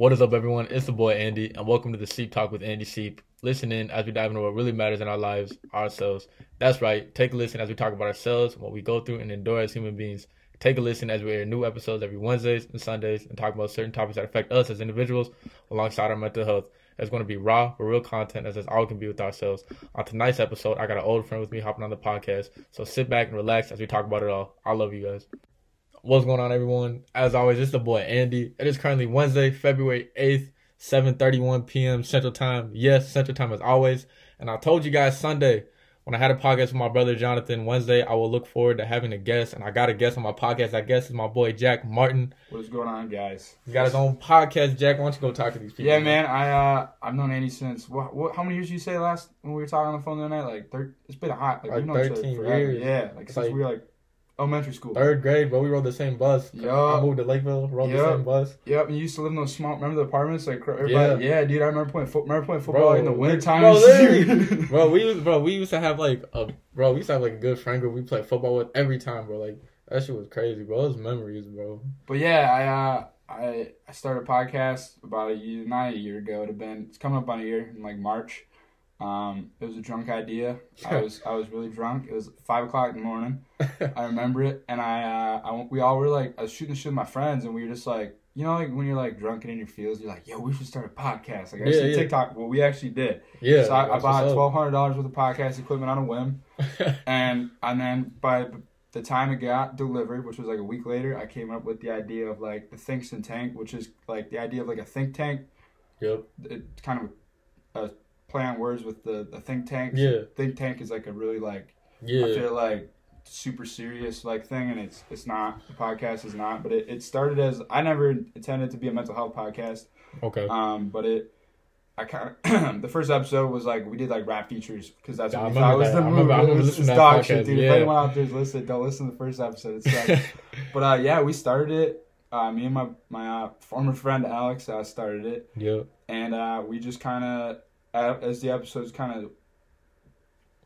What is up, everyone? It's the boy Andy, and welcome to the Seep Talk with Andy Seep. Listen in as we dive into what really matters in our lives, ourselves. That's right. Take a listen as we talk about ourselves, what we go through, and endure as human beings. Take a listen as we air new episodes every Wednesdays and Sundays and talk about certain topics that affect us as individuals alongside our mental health. It's going to be raw but real content as it's all can be with ourselves. On tonight's episode, I got an old friend with me hopping on the podcast. So sit back and relax as we talk about it all. I love you guys. What's going on, everyone? As always, it's the boy Andy. It is currently Wednesday, February 8th, 7.31 p.m. Central Time. Yes, Central Time as always. And I told you guys Sunday when I had a podcast with my brother Jonathan Wednesday, I will look forward to having a guest. And I got a guest on my podcast. I guess is my boy Jack Martin. What is going on, guys? He's got his own podcast. Jack, why don't you go talk to these people? Yeah, man. I uh, I've known Andy since what? what how many years did you say last when we were talking on the phone the other night? Like, thir- it's been a hot. Like, Like we've known each other 13 years. Yeah, like It's since like- we were like elementary school. Third grade, bro. We rode the same bus. Yeah. I moved to Lakeville, rode the same bus. Yep, and you used to live in those small. Remember the apartments? Like everybody. Yeah, dude. I remember playing foot. Remember playing football Bro, in the winter lit- time. bro, bro, we used, bro, we used to have like a bro. We used to have like a good friend group. We played football with every time, bro. Like that shit was crazy, bro. Those memories, bro. But yeah, I uh, I I started a podcast about a year, not a year ago. It'd have been it's coming up on a year in like March. Um, it was a drunk idea. I was I was really drunk. It was five o'clock in the morning. I remember it, and I, uh, I we all were like, I was shooting the shit with my friends, and we were just like, you know, like when you're like drunk and in your feels, you're like, yo, we should start a podcast. Like I Yeah, see yeah. TikTok. Well, we actually did. yeah, so I, I bought twelve hundred dollars worth of podcast equipment on a whim, and and then by the time it got delivered, which was like a week later, I came up with the idea of like the Thinksin Tank, which is like the idea of like a think tank. yep. It's kind of a play on words with the, the think tank. Yeah. Think tank is like a really like I feel like super serious like thing and it's it's not the podcast is not but it, it started as i never intended to be a mental health podcast Okay. um but it i kind of the first episode was like we did like rap features because that's Yeah, what I we thought was the move it was listening it's to that dog shit dude yeah. if anyone out there is listening don't listen to the first episode it's like but uh yeah we started it uh me and my my uh, former friend alex uh, started it yep. and uh, we just kind of as the episodes kind of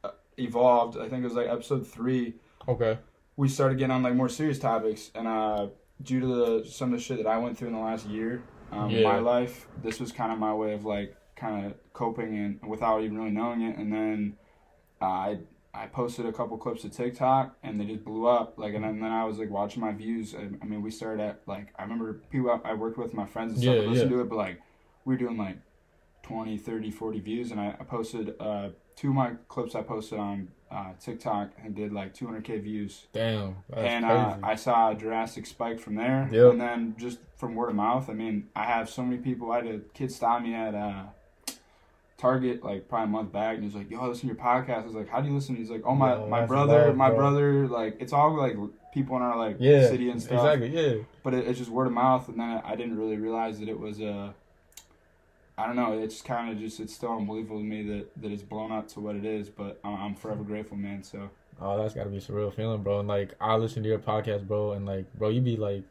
uh, evolved i think it was like episode three Okay. we started getting on like more serious topics and uh due to the some of the shit that i went through in the last year um Yeah. my life this was kind of my way of like kind of coping and without even really knowing it and then uh, i i posted a couple clips to tiktok and they just blew up like and then, then i was like watching my views I, I mean we started at like i remember people i, worked with my friends and stuff Yeah, listened yeah. to it but like we were doing like 20 30 40 views and i, I posted uh two of my clips i posted on uh, tiktok and did like 200k views Damn. That's and crazy. uh, I saw a drastic spike from there. Yep. And then just from word of mouth, I mean, I have so many people. I had a kid stop me at uh, Target like probably a month back, and he's like, "Yo, I listen to your podcast." I was like, "How do you listen?" He's like, "Oh my my brother, my bro. brother, like it's all like people in our like yeah. city and stuff." Exactly. Yeah. But it, it's just word of mouth, and then I, I didn't really realize that it was Uh, I don't know. It's kind of just it's still unbelievable to me that that it's blown up to what it is. But I'm, I'm forever grateful, man. So. Oh, that's gotta be a surreal feeling, bro. And like, I listen to your podcast, bro, and like, bro, you be like,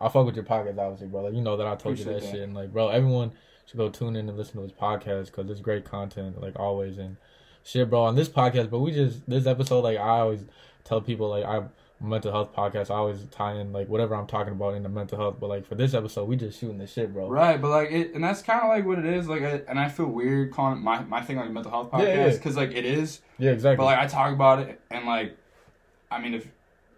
I fuck with your podcast, obviously, bro. Like, you know that I told you that, that. shit, and like, bro, everyone should go tune in and listen to his podcast because it's great content, like always. And shit, bro, on this podcast, but we just this episode, like, I always tell people, like, a mental health podcast. I always tie in like whatever I'm talking about into mental health, but like for this episode, we just shooting the shit, bro. Right, but like it, and that's kind of like what it is. Like, I, and I feel weird calling my my thing like a mental health Yeah, podcast yeah. because like it is, Yeah, exactly. but like I talk about it and like, I mean if.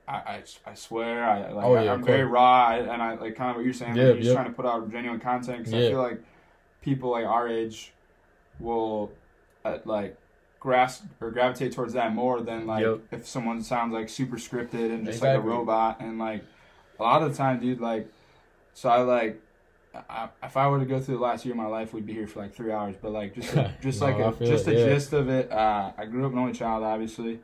I, I, I swear I like Oh, I, yeah, I'm very raw and I like kind of what you're saying like, Yeah, you're just trying to put out genuine content because I feel like people like our age will uh, like grasp or gravitate towards that more than like Yep. if someone sounds like super scripted and just like a robot and like a lot of the time dude like so I like I, if I were to go through the last year of my life, we'd be here for like three hours. But like just just No, like a, just it, the yeah. gist of it. Uh, I grew up an only child, obviously,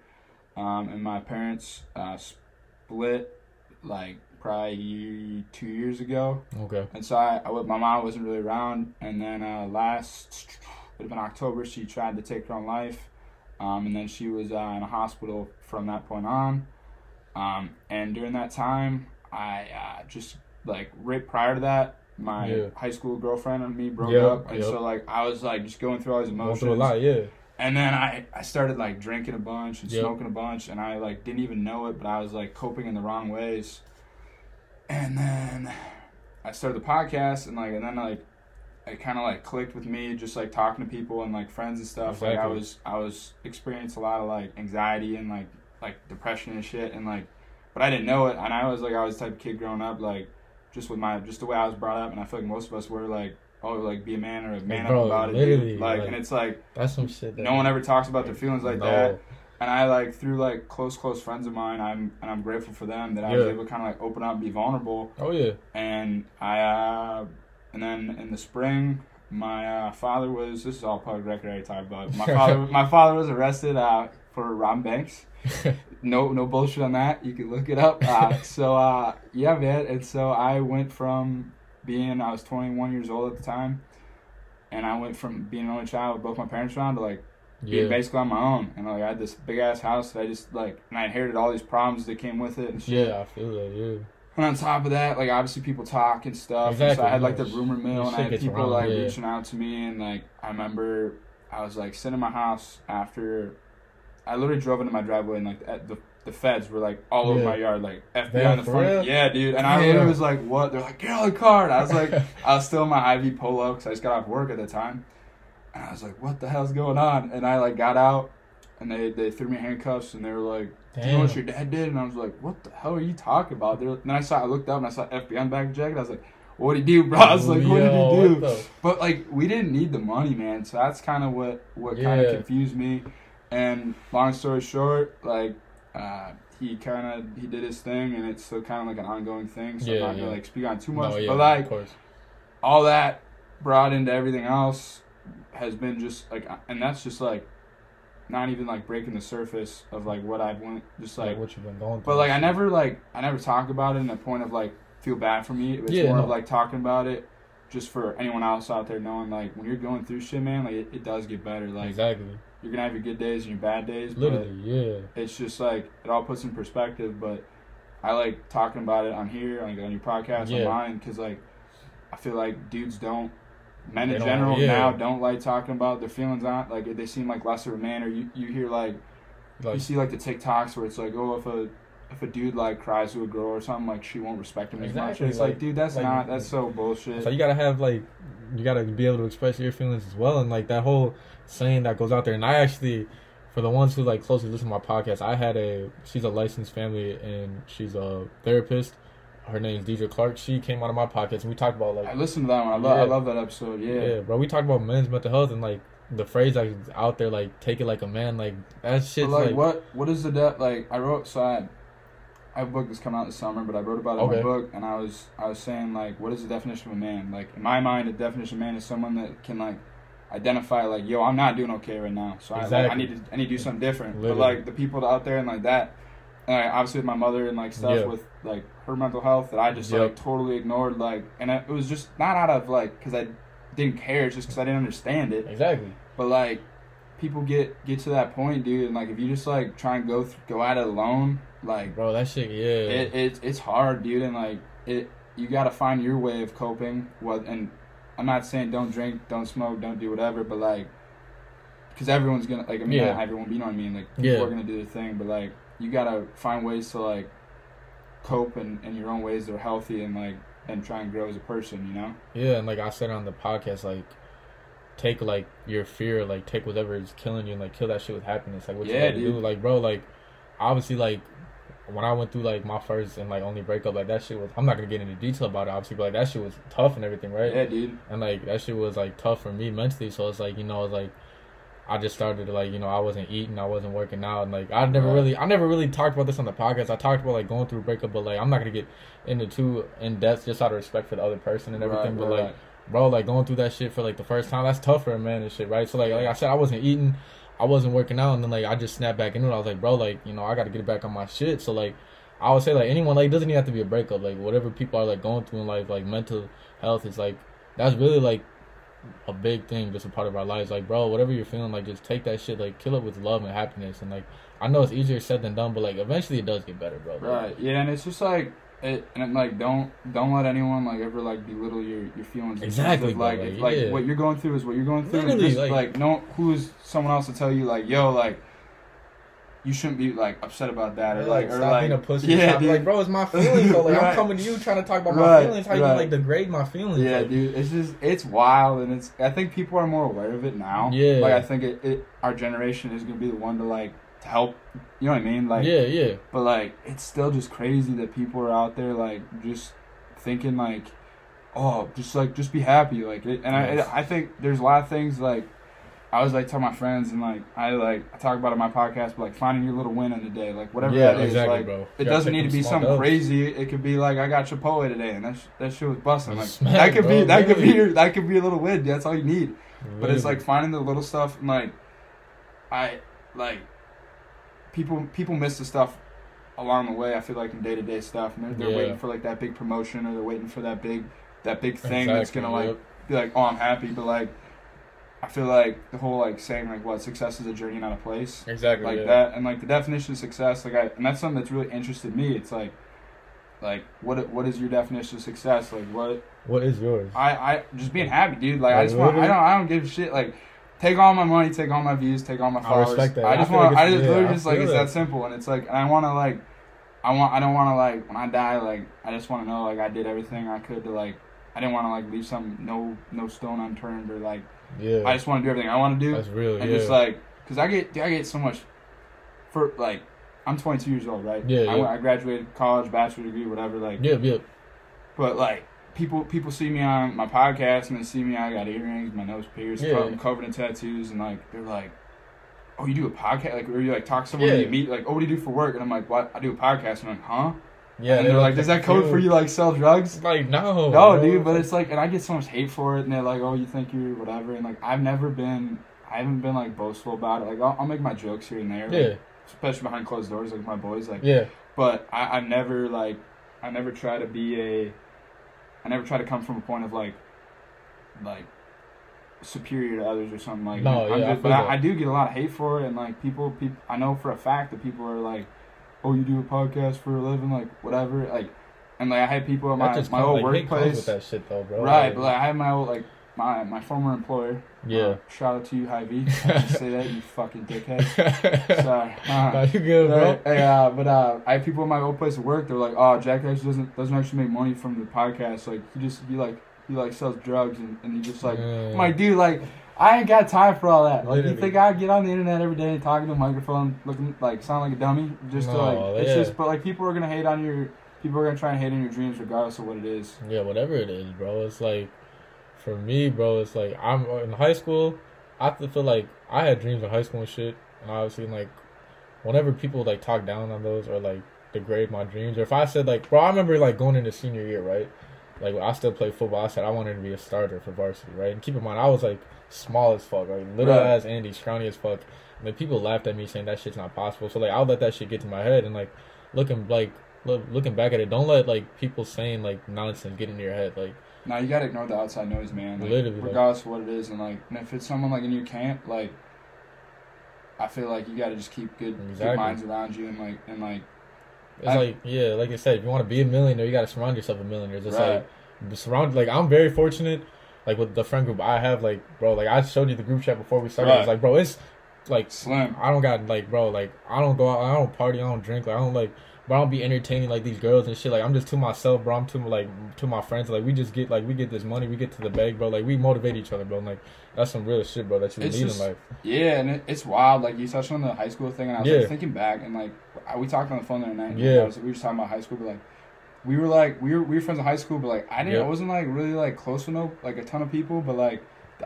um, and my parents uh, split like probably two years ago. okay. And so I, I my mom wasn't really around. And then uh, last would have been October, she tried to take her own life, um, and then she was uh, in a hospital from that point on. Um, and during that time, I uh, just like right prior to that, my Yeah. high school girlfriend and me broke Yep, up, and yep. so like I was like just going through all these Going emotions. through a lot, yeah. And then I, I started like drinking a bunch and Yep. smoking a bunch, and I like didn't even know it, but I was like coping in the wrong ways. And then I started the podcast, and like, and then like it kind of like clicked with me, just like talking to people and like friends and stuff. Like I was I was experiencing a lot of like anxiety and like like depression and shit, and like, but I didn't know it, and I was like I was type of kid growing up like just with my just the way I was brought up, and I feel like most of us were like oh like be a man or a man bro, up about it. Like, like- and it's like That's some shit. That no one ever talks about their feelings like No. that and I like through like close close friends of mine I'm and I'm grateful for them that I was able to kind of like open up and be vulnerable Oh yeah. and I uh and then in the spring my uh, father was this is all public record I talk about my father my father was arrested uh for robbing banks no no bullshit on that you can look it up uh, so uh yeah man and so I went from being I was 21 years old at the time and I went from being an only child with both my parents around to like being basically on my own. And like I had this big ass house that I just like, and I inherited all these problems that came with it and shit. Yeah, I feel that. Yeah. And on top of that, like obviously people talk and stuff. and so Exactly, I had like the rumor mill, and I had people around, like yeah. reaching out to me, and like I remember I was like sitting in my house after I literally drove into my driveway, and like at the the feds were like all over my yard, like FBI Damn, in the front. real? Yeah, dude. And I literally was like, "What?" They're like, "Get out of the car." And I was like, I was still in my Hy-Vee polo because I just got off work at the time, and I was like, "What the hell's going on?" And I like got out, and they they threw me handcuffs, and they were like, "Do you know what your dad did?" And I was like, "What the hell are you talking about?" They're, and then I saw, I looked up, and I saw FBI on back jacket. I was like, "What did he do, bro?" I was like, "What Yo, did he do?" the- But like, we didn't need the money, man. So that's kind of what what kind of confused me. And long story short, like. Uh, he kind of he did his thing, and it's still kind of like an ongoing thing. So Yeah, I'm not yeah. gonna like speak on too much, No, yeah, but like all that brought into everything else has been just like and that's just like not even like breaking the surface of like what I've went just Like, like what you've been going through. but like I never like I never talk about it in a point of like feel bad for me. It's Yeah, more no. of like talking about it just for anyone else out there knowing like when you're going through shit man like it, it does get better. Like exactly. you're gonna have your good days and your bad days. but Literally, yeah. it's just like it all puts in perspective but i like talking about it on here like on your podcast Yeah. online because like i feel like dudes don't men in general yeah. now don't like talking about their feelings on like they seem like less of a man or you, you hear like you see like the tiktoks where it's like oh if a if a dude like cries to a girl or something like she won't respect him as much Exactly, it's like, like- dude that's like- not that's so bullshit so you gotta have like, you gotta be able to express your feelings as well, and like that whole saying that goes out there. And I actually, for the ones who like closely listen to my podcast, I had a she's a licensed family and she's a therapist. Her name's Deidre Clark. She came out of my podcast and we talked about like i listened to that one i love i love that episode yeah, Yeah, bro. We talked about men's mental health and like the phrase like out there, like take it like a man, like that shit's But like, like, what what is the de- like I wrote so I I have a book that's coming out this summer, but I wrote about it in Okay. my book and I was I was saying like what is the definition of a man? Like in my mind the definition of man is someone that can like identify like, yo, I'm not doing okay right now. So I, like, I need to I need to do something different. Literally. But like the people out there and like that and like, obviously with my mother and like stuff Yeah. with like her mental health that I just Yep. like totally ignored like and it was just not out of like cuz I didn't care, it's just cuz I didn't understand it. exactly. But like, people get get to that point, dude, and like if you just like try and go th- go at it alone, like Bro, that shit, yeah. it, it it's hard, dude, and like it you got to find your way of coping. What and I'm not saying don't drink, don't smoke, don't do whatever, but like, because everyone's gonna like I mean Yeah. not everyone, you know what I mean. Like people Yeah. are gonna do their thing, but like you gotta find ways to like cope in, in your own ways that are healthy and like and try and grow as a person, you know. Yeah, and like I said on the podcast, like take like your fear, like take whatever is killing you, and like kill that shit with happiness. Like what you Yeah, gotta do, dude. like bro, like obviously like when I went through like my first and like only breakup, like that shit was. I'm not gonna get into detail about it, obviously, but like that shit was tough and everything, right? Yeah, dude. And like that shit was like tough for me mentally. So it's like you know, it's like I just started to like you know I wasn't eating, I wasn't working out, and like I never Right. really, I never really talked about this on the podcast. I talked about like going through a breakup, but like I'm not gonna get into too in depth just out of respect for the other person and everything. Right, but right, like bro, like going through that shit for like the first time, that's tough for a man and shit, right? So like, like I said, I wasn't eating, I wasn't working out, and then like I just snapped back into it. I was like, bro, like you know, I got to get back on my shit. So like, I would say like anyone like it doesn't even have to be a breakup. Like whatever people are like going through in life, like mental health is like that's really like a big thing, just a part of our lives. Like bro, whatever you're feeling, like just take that shit, like kill it with love and happiness, and like I know it's easier said than done, but like eventually it does get better, bro. Like, Right. Yeah, and it's just like it, and like don't don't let anyone like ever like belittle your your feelings. Exactly, of, bro, Like like, like yeah. what you're going through is what you're going through. and Literally, just, like- like no, who is someone else to tell you like yo like. You shouldn't be like upset about that or Yeah, like or stop like being a pussy. yeah, dude. like, bro, it's my feelings. So, like, I'm coming to you trying to talk about Right, my feelings. How you right. like degrade my feelings? Yeah, like, dude, it's just it's wild, and it's. I think people are more aware of it now. Yeah. like I think it, it our generation is gonna be the one to like to help. You know what I mean? Like, yeah, yeah. but like it's still just crazy that people are out there like just thinking like, oh, just like just be happy, like. It, and Yes. I I think there's a lot of things like. I was like tell my friends and like I like I talk about it in my podcast, but like finding your little win in the day, like whatever Yeah, that is, exactly, like bro. it doesn't need to be something dubs. crazy. It could be like I got Chipotle today, and that sh- that shit was busting. Like Smack, that could bro, be that could be your that could be a little win. That's all you need. But it's like finding the little stuff and like I like people people miss the stuff along the way. I feel like in day to day stuff, and they're, they're Yeah. waiting for like that big promotion or they're waiting for that big that big thing that's gonna like yep. be like, oh, I'm happy. But like I feel like the whole like saying like what success is a journey, not a place. Exactly like yeah. that and like the definition of success like I and that's something that's really interested me. It's like like what what is your definition of success? Like what What is yours? I I just being happy dude. Like I just want I don't I don't give a shit. Like take all my money take all my views take all my I followers. respect that. I I just want like I just yeah, literally I just like it's that. that simple. And it's like and I want to like I want I don't want to like when I die like I just want to know like I did everything I could to like I didn't want to like leave some no no stone unturned or like Yeah, I just want to do everything I want to do that's real. and yeah, just like because I get I get so much for like I'm 22 years old, right? Yeah, I, yeah. I graduated college, bachelor degree, whatever. Like, yeah, yeah. but like people people see me on my podcast and they see me. I got earrings, my nose pierced, Yeah. co- I'm covered in tattoos, and like they're like, "Oh, you do a podcast? Like, or you like talk to someone Yeah. you meet? Like, oh, what do you do for work?" And I'm like, "What? I do a podcast." And I'm like, "Huh?" Yeah, and they're like, "Does that code for you like sell drugs?" Like no, No, bro. dude, but it's like, and I get so much hate for it, and they're like, "Oh, you think you're whatever," and like, I've never been, I haven't been like boastful about it. Like, I'll, I'll make my jokes here and there, like, especially behind closed doors, like my boys, like. yeah, But I, I never like, I never try to be a, I never try to come from a point of like, like, superior to others or something like. No, I'm yeah, I but I. I do get a lot of hate for it, and like people, people, I know for a fact that people are like, "Oh, you do a podcast for a living, like whatever," like, and like I had people at that my just my comes, old like, workplace. with that shit though, bro. Right, Like, but like, I had my old like my my former employer. yeah. uh, shout out to you, Hy-Vee. Say that you fucking dickhead. Sorry. Uh, you good, bro? Hey, uh, but uh, I have people at my old place of work. They're like, "Oh, Jack actually doesn't doesn't actually make money from the podcast. Like he just he like he like sells drugs and, and he just like. I'm like dude like I ain't got time for all that. Like you think I get on the internet every day and talking to a microphone, looking like sound like a dummy, just to No, like it's yeah. just but like people are gonna hate on your people are gonna try and hate on your dreams regardless of what it is. Yeah, whatever it is, bro. It's like, for me, bro, it's like I'm in high school. I have to feel like I had dreams in high school and shit, and obviously, like, whenever people like talk down on those or like degrade my dreams, or if I said like, bro, I remember like going into senior year, right? Like I still play football. I said I wanted to be a starter for varsity, right? And keep in mind, I was like small as fuck, like little Right. ass Andy, scrawny as fuck. And then people laughed at me saying that shit's not possible. So like I'll let that shit get to my head and like looking like look, looking back at it, don't let like people saying like nonsense get into your head. Like Now you gotta ignore the outside noise, man. Like, Literally, like- regardless of what it is, and like, and if it's someone like in your camp, like, I feel like you gotta just keep good, Exactly. good minds around you, and like, and like, It's I- like yeah, like I said, if you want to be a millionaire, you got to surround yourself with millionaires. It's Right. like surround like I'm very fortunate, like with the friend group I have. Like bro, like I showed you the group chat before we started. It's like bro, it's like slim. I don't got like bro, like I don't go out, I don't party, I don't drink, like I don't like. But I don't be entertaining like these girls and shit. Like I'm just to myself, bro. I'm to like to my friends. Like we just get like we get this money, we get to the bag, bro. Like we motivate each other, bro. And, like that's some real shit, bro. That you It's need just- in life. Yeah, and it, it's wild. Like you touched on the high school thing, and I was Yeah. like thinking back, and like I, we talked on the phone the other night. Yeah. Was, we were just talking about high school, but like we were like we were we were friends in high school, but like I didn't, Yep. I wasn't like really like close to no like a ton of people, but like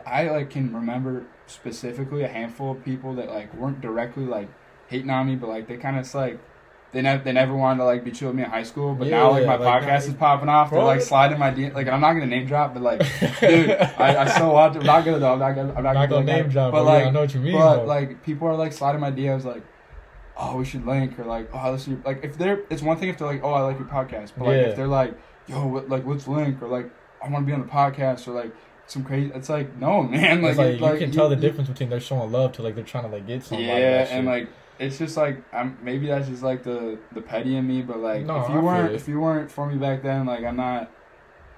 I like can remember specifically a handful of people that like weren't directly like hating on me, but like they kind of like. They never, they never wanted to like be chill with me in high school, but now like my like, podcast is popping off. They're like sliding my D- like I'm not gonna name drop, but like dude, I, I still watch. I'm not gonna though. I'm not gonna. I'm not, not gonna, gonna name drop, but like I know what you mean. but bro. like people are like sliding my DMs like, oh we should link or like oh is like if they're it's one thing if they're like oh I like your podcast but like Yeah. if they're like yo what, like let's link or like I want to be on the podcast or like some crazy it's like no man like like, it- you can tell the you- difference between they're showing love to like they're trying to like get somebody. yeah shit. and like it's just like I'm maybe that's just like the the petty in me but like No, if I you feel weren't if you weren't for me back then like I'm not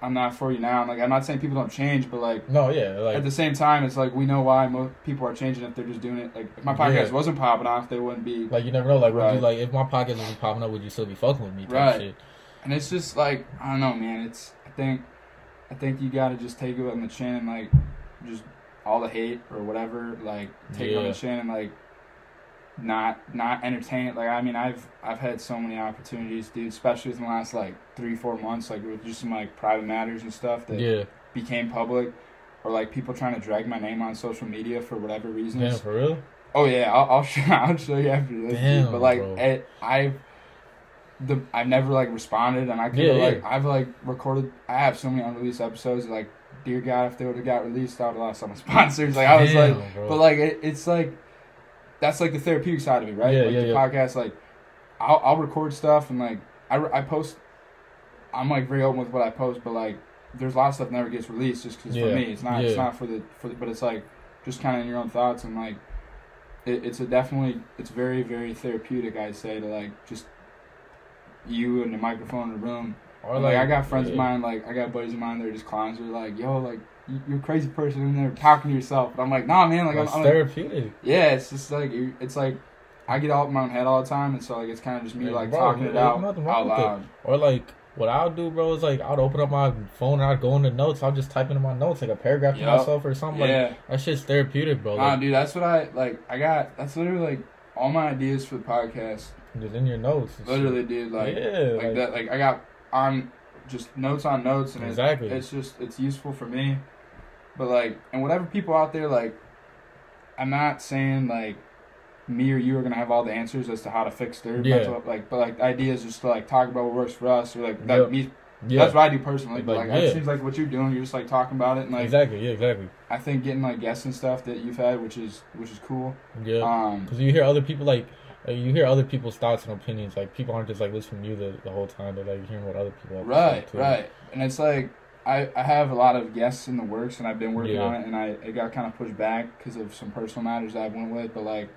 I'm not for you now. I'm like I'm not saying people don't change, but like No, yeah, like at the same time, it's like we know why mo- people are changing if they're just doing it. Like if my podcast Yeah. wasn't popping off, they wouldn't be. like you never know. Like would you like if my podcast wasn't popping up, would you still be fucking with me? Type Right. Shit. And it's just like I don't know, man. It's I think I think you gotta just take it on the chin and like just all the hate or whatever, like take it on the chin and like not not entertaining. Like I mean, I've I've had so many opportunities, dude, especially within the last like three four months, like with just some like private matters and stuff that Yeah, became public. Or like people trying to drag my name on social media for whatever reasons. damn, for real. Oh yeah, I'll, I'll show I'll show you after this. dude. Damn, but like, it, I've the I've never like responded, and I could Yeah, like yeah. I've like recorded. I have so many unreleased episodes. Like, dear God, if they would have got released, I would have lost some sponsors. Like I was Damn, like, bro. but like it, it's like that's like the therapeutic side of it, right? Yeah, like yeah, the yeah. podcast, like I'll I'll record stuff and like I I post. I'm like very open with what I post, but like there's a lot of stuff that never gets released just because Yeah, for me it's not it's not for the for the, but it's like just kind of in your own thoughts and like it, it's a definitely it's very very therapeutic I'd say to like just you and the microphone in the room. Or like, I got friends yeah. of mine like I got buddies of mine that are just clowns. They're like, yo, like you're a crazy person in there talking to yourself. But I'm like, nah, man. Like I'm, I'm like, therapeutic. yeah, it's just like it's like I get all in my own head all the time, and so like it's kind of just me Yeah, like bro, talking it out nothing out wrong with it. Or like what I'll do, bro, is like I'll open up my phone and I'll go into notes. I'll just type into my notes like a paragraph to myself or something. Like Yeah, that shit's therapeutic, bro. nah, Like, dude, that's what I like. I got that's literally like all my ideas for the podcast. just in your notes. and shit. Literally, dude, like yeah, like, like, that. Like I got on just notes on notes, and it- Exactly. it's just it's useful for me. But like, and whatever people out there like, I'm not saying like me or you are gonna have all the answers as to how to fix their Yeah. mental like, but like the idea is just to like talk about what works for us or like that Yep. me. yeah, That's what I do personally. But Like, like, yeah. it seems like what you're doing, you're just like talking about it, and like exactly, yeah, exactly, I think getting like guests and stuff that you've had, which is which is cool. yeah. Um, Because you hear other people like. like, you hear other people's thoughts and opinions. Like people aren't just like listening to you the, the whole time. They're like hearing what other people have to say, Right, right. And it's like I, I have a lot of guests in the works, and I've been working Yeah. on it, and I it got kind of pushed back because of some personal matters that I went with. But like,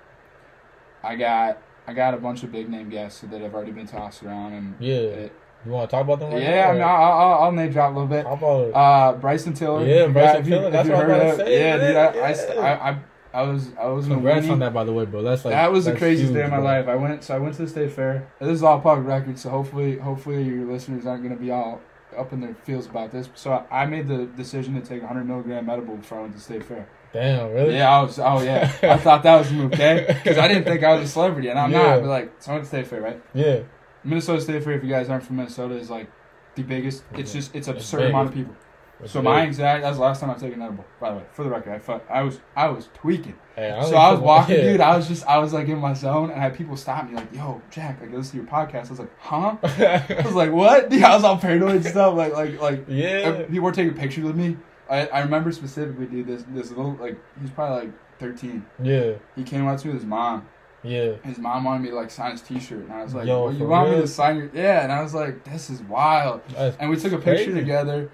I got I got a bunch of big name guests that have already been tossed around, and Yeah. it, You want to talk about them? Right yeah, I mean, now, I'll, I'll, I'll name drop a little bit. How about Uh, Bryson Tiller. Yeah, Bryson got- if you- Tiller, that's what I was saying, Yeah, dude. I, I, yeah. I, I, I was I was in a Congrats on that, by the way, bro. That's like that was the craziest huge, day of my bro. life. I went so I went to the state fair. This is all public record, so hopefully hopefully your listeners aren't going to be all up in their feels about this. So I, I made the decision to take 100 milligram edible before I went to state fair. Damn, really? Yeah, I was. Oh yeah, I thought that was okay? Because I didn't think I was a celebrity, and I'm Yeah. not. But like, so I went to state fair, right? Yeah. Minnesota State Fair. If you guys aren't from Minnesota, is like the biggest. It's just it's It's absurd big. amount of people. So my anxiety. That was the last time I've taken edible. By the way, for the record, I felt, I was I was tweaking. Hey, So I was walking, dude. I was just, I was like in my zone, and I had people stop me, like, "Yo, Jack, like, listen to your podcast." I was like, "Huh?" I was like, "What?" Dude, I was all paranoid and stuff. Like, like, like, yeah. people were taking pictures with me. I, I remember specifically, dude. This, this little, like, he's probably like 13. Yeah. He came out to me his mom. Yeah. His mom wanted me to like sign his T-shirt, and I was like, Yo, well, "You want me to sign your?" Yeah, and I was like, "This is wild." That's And we took a picture crazy. together,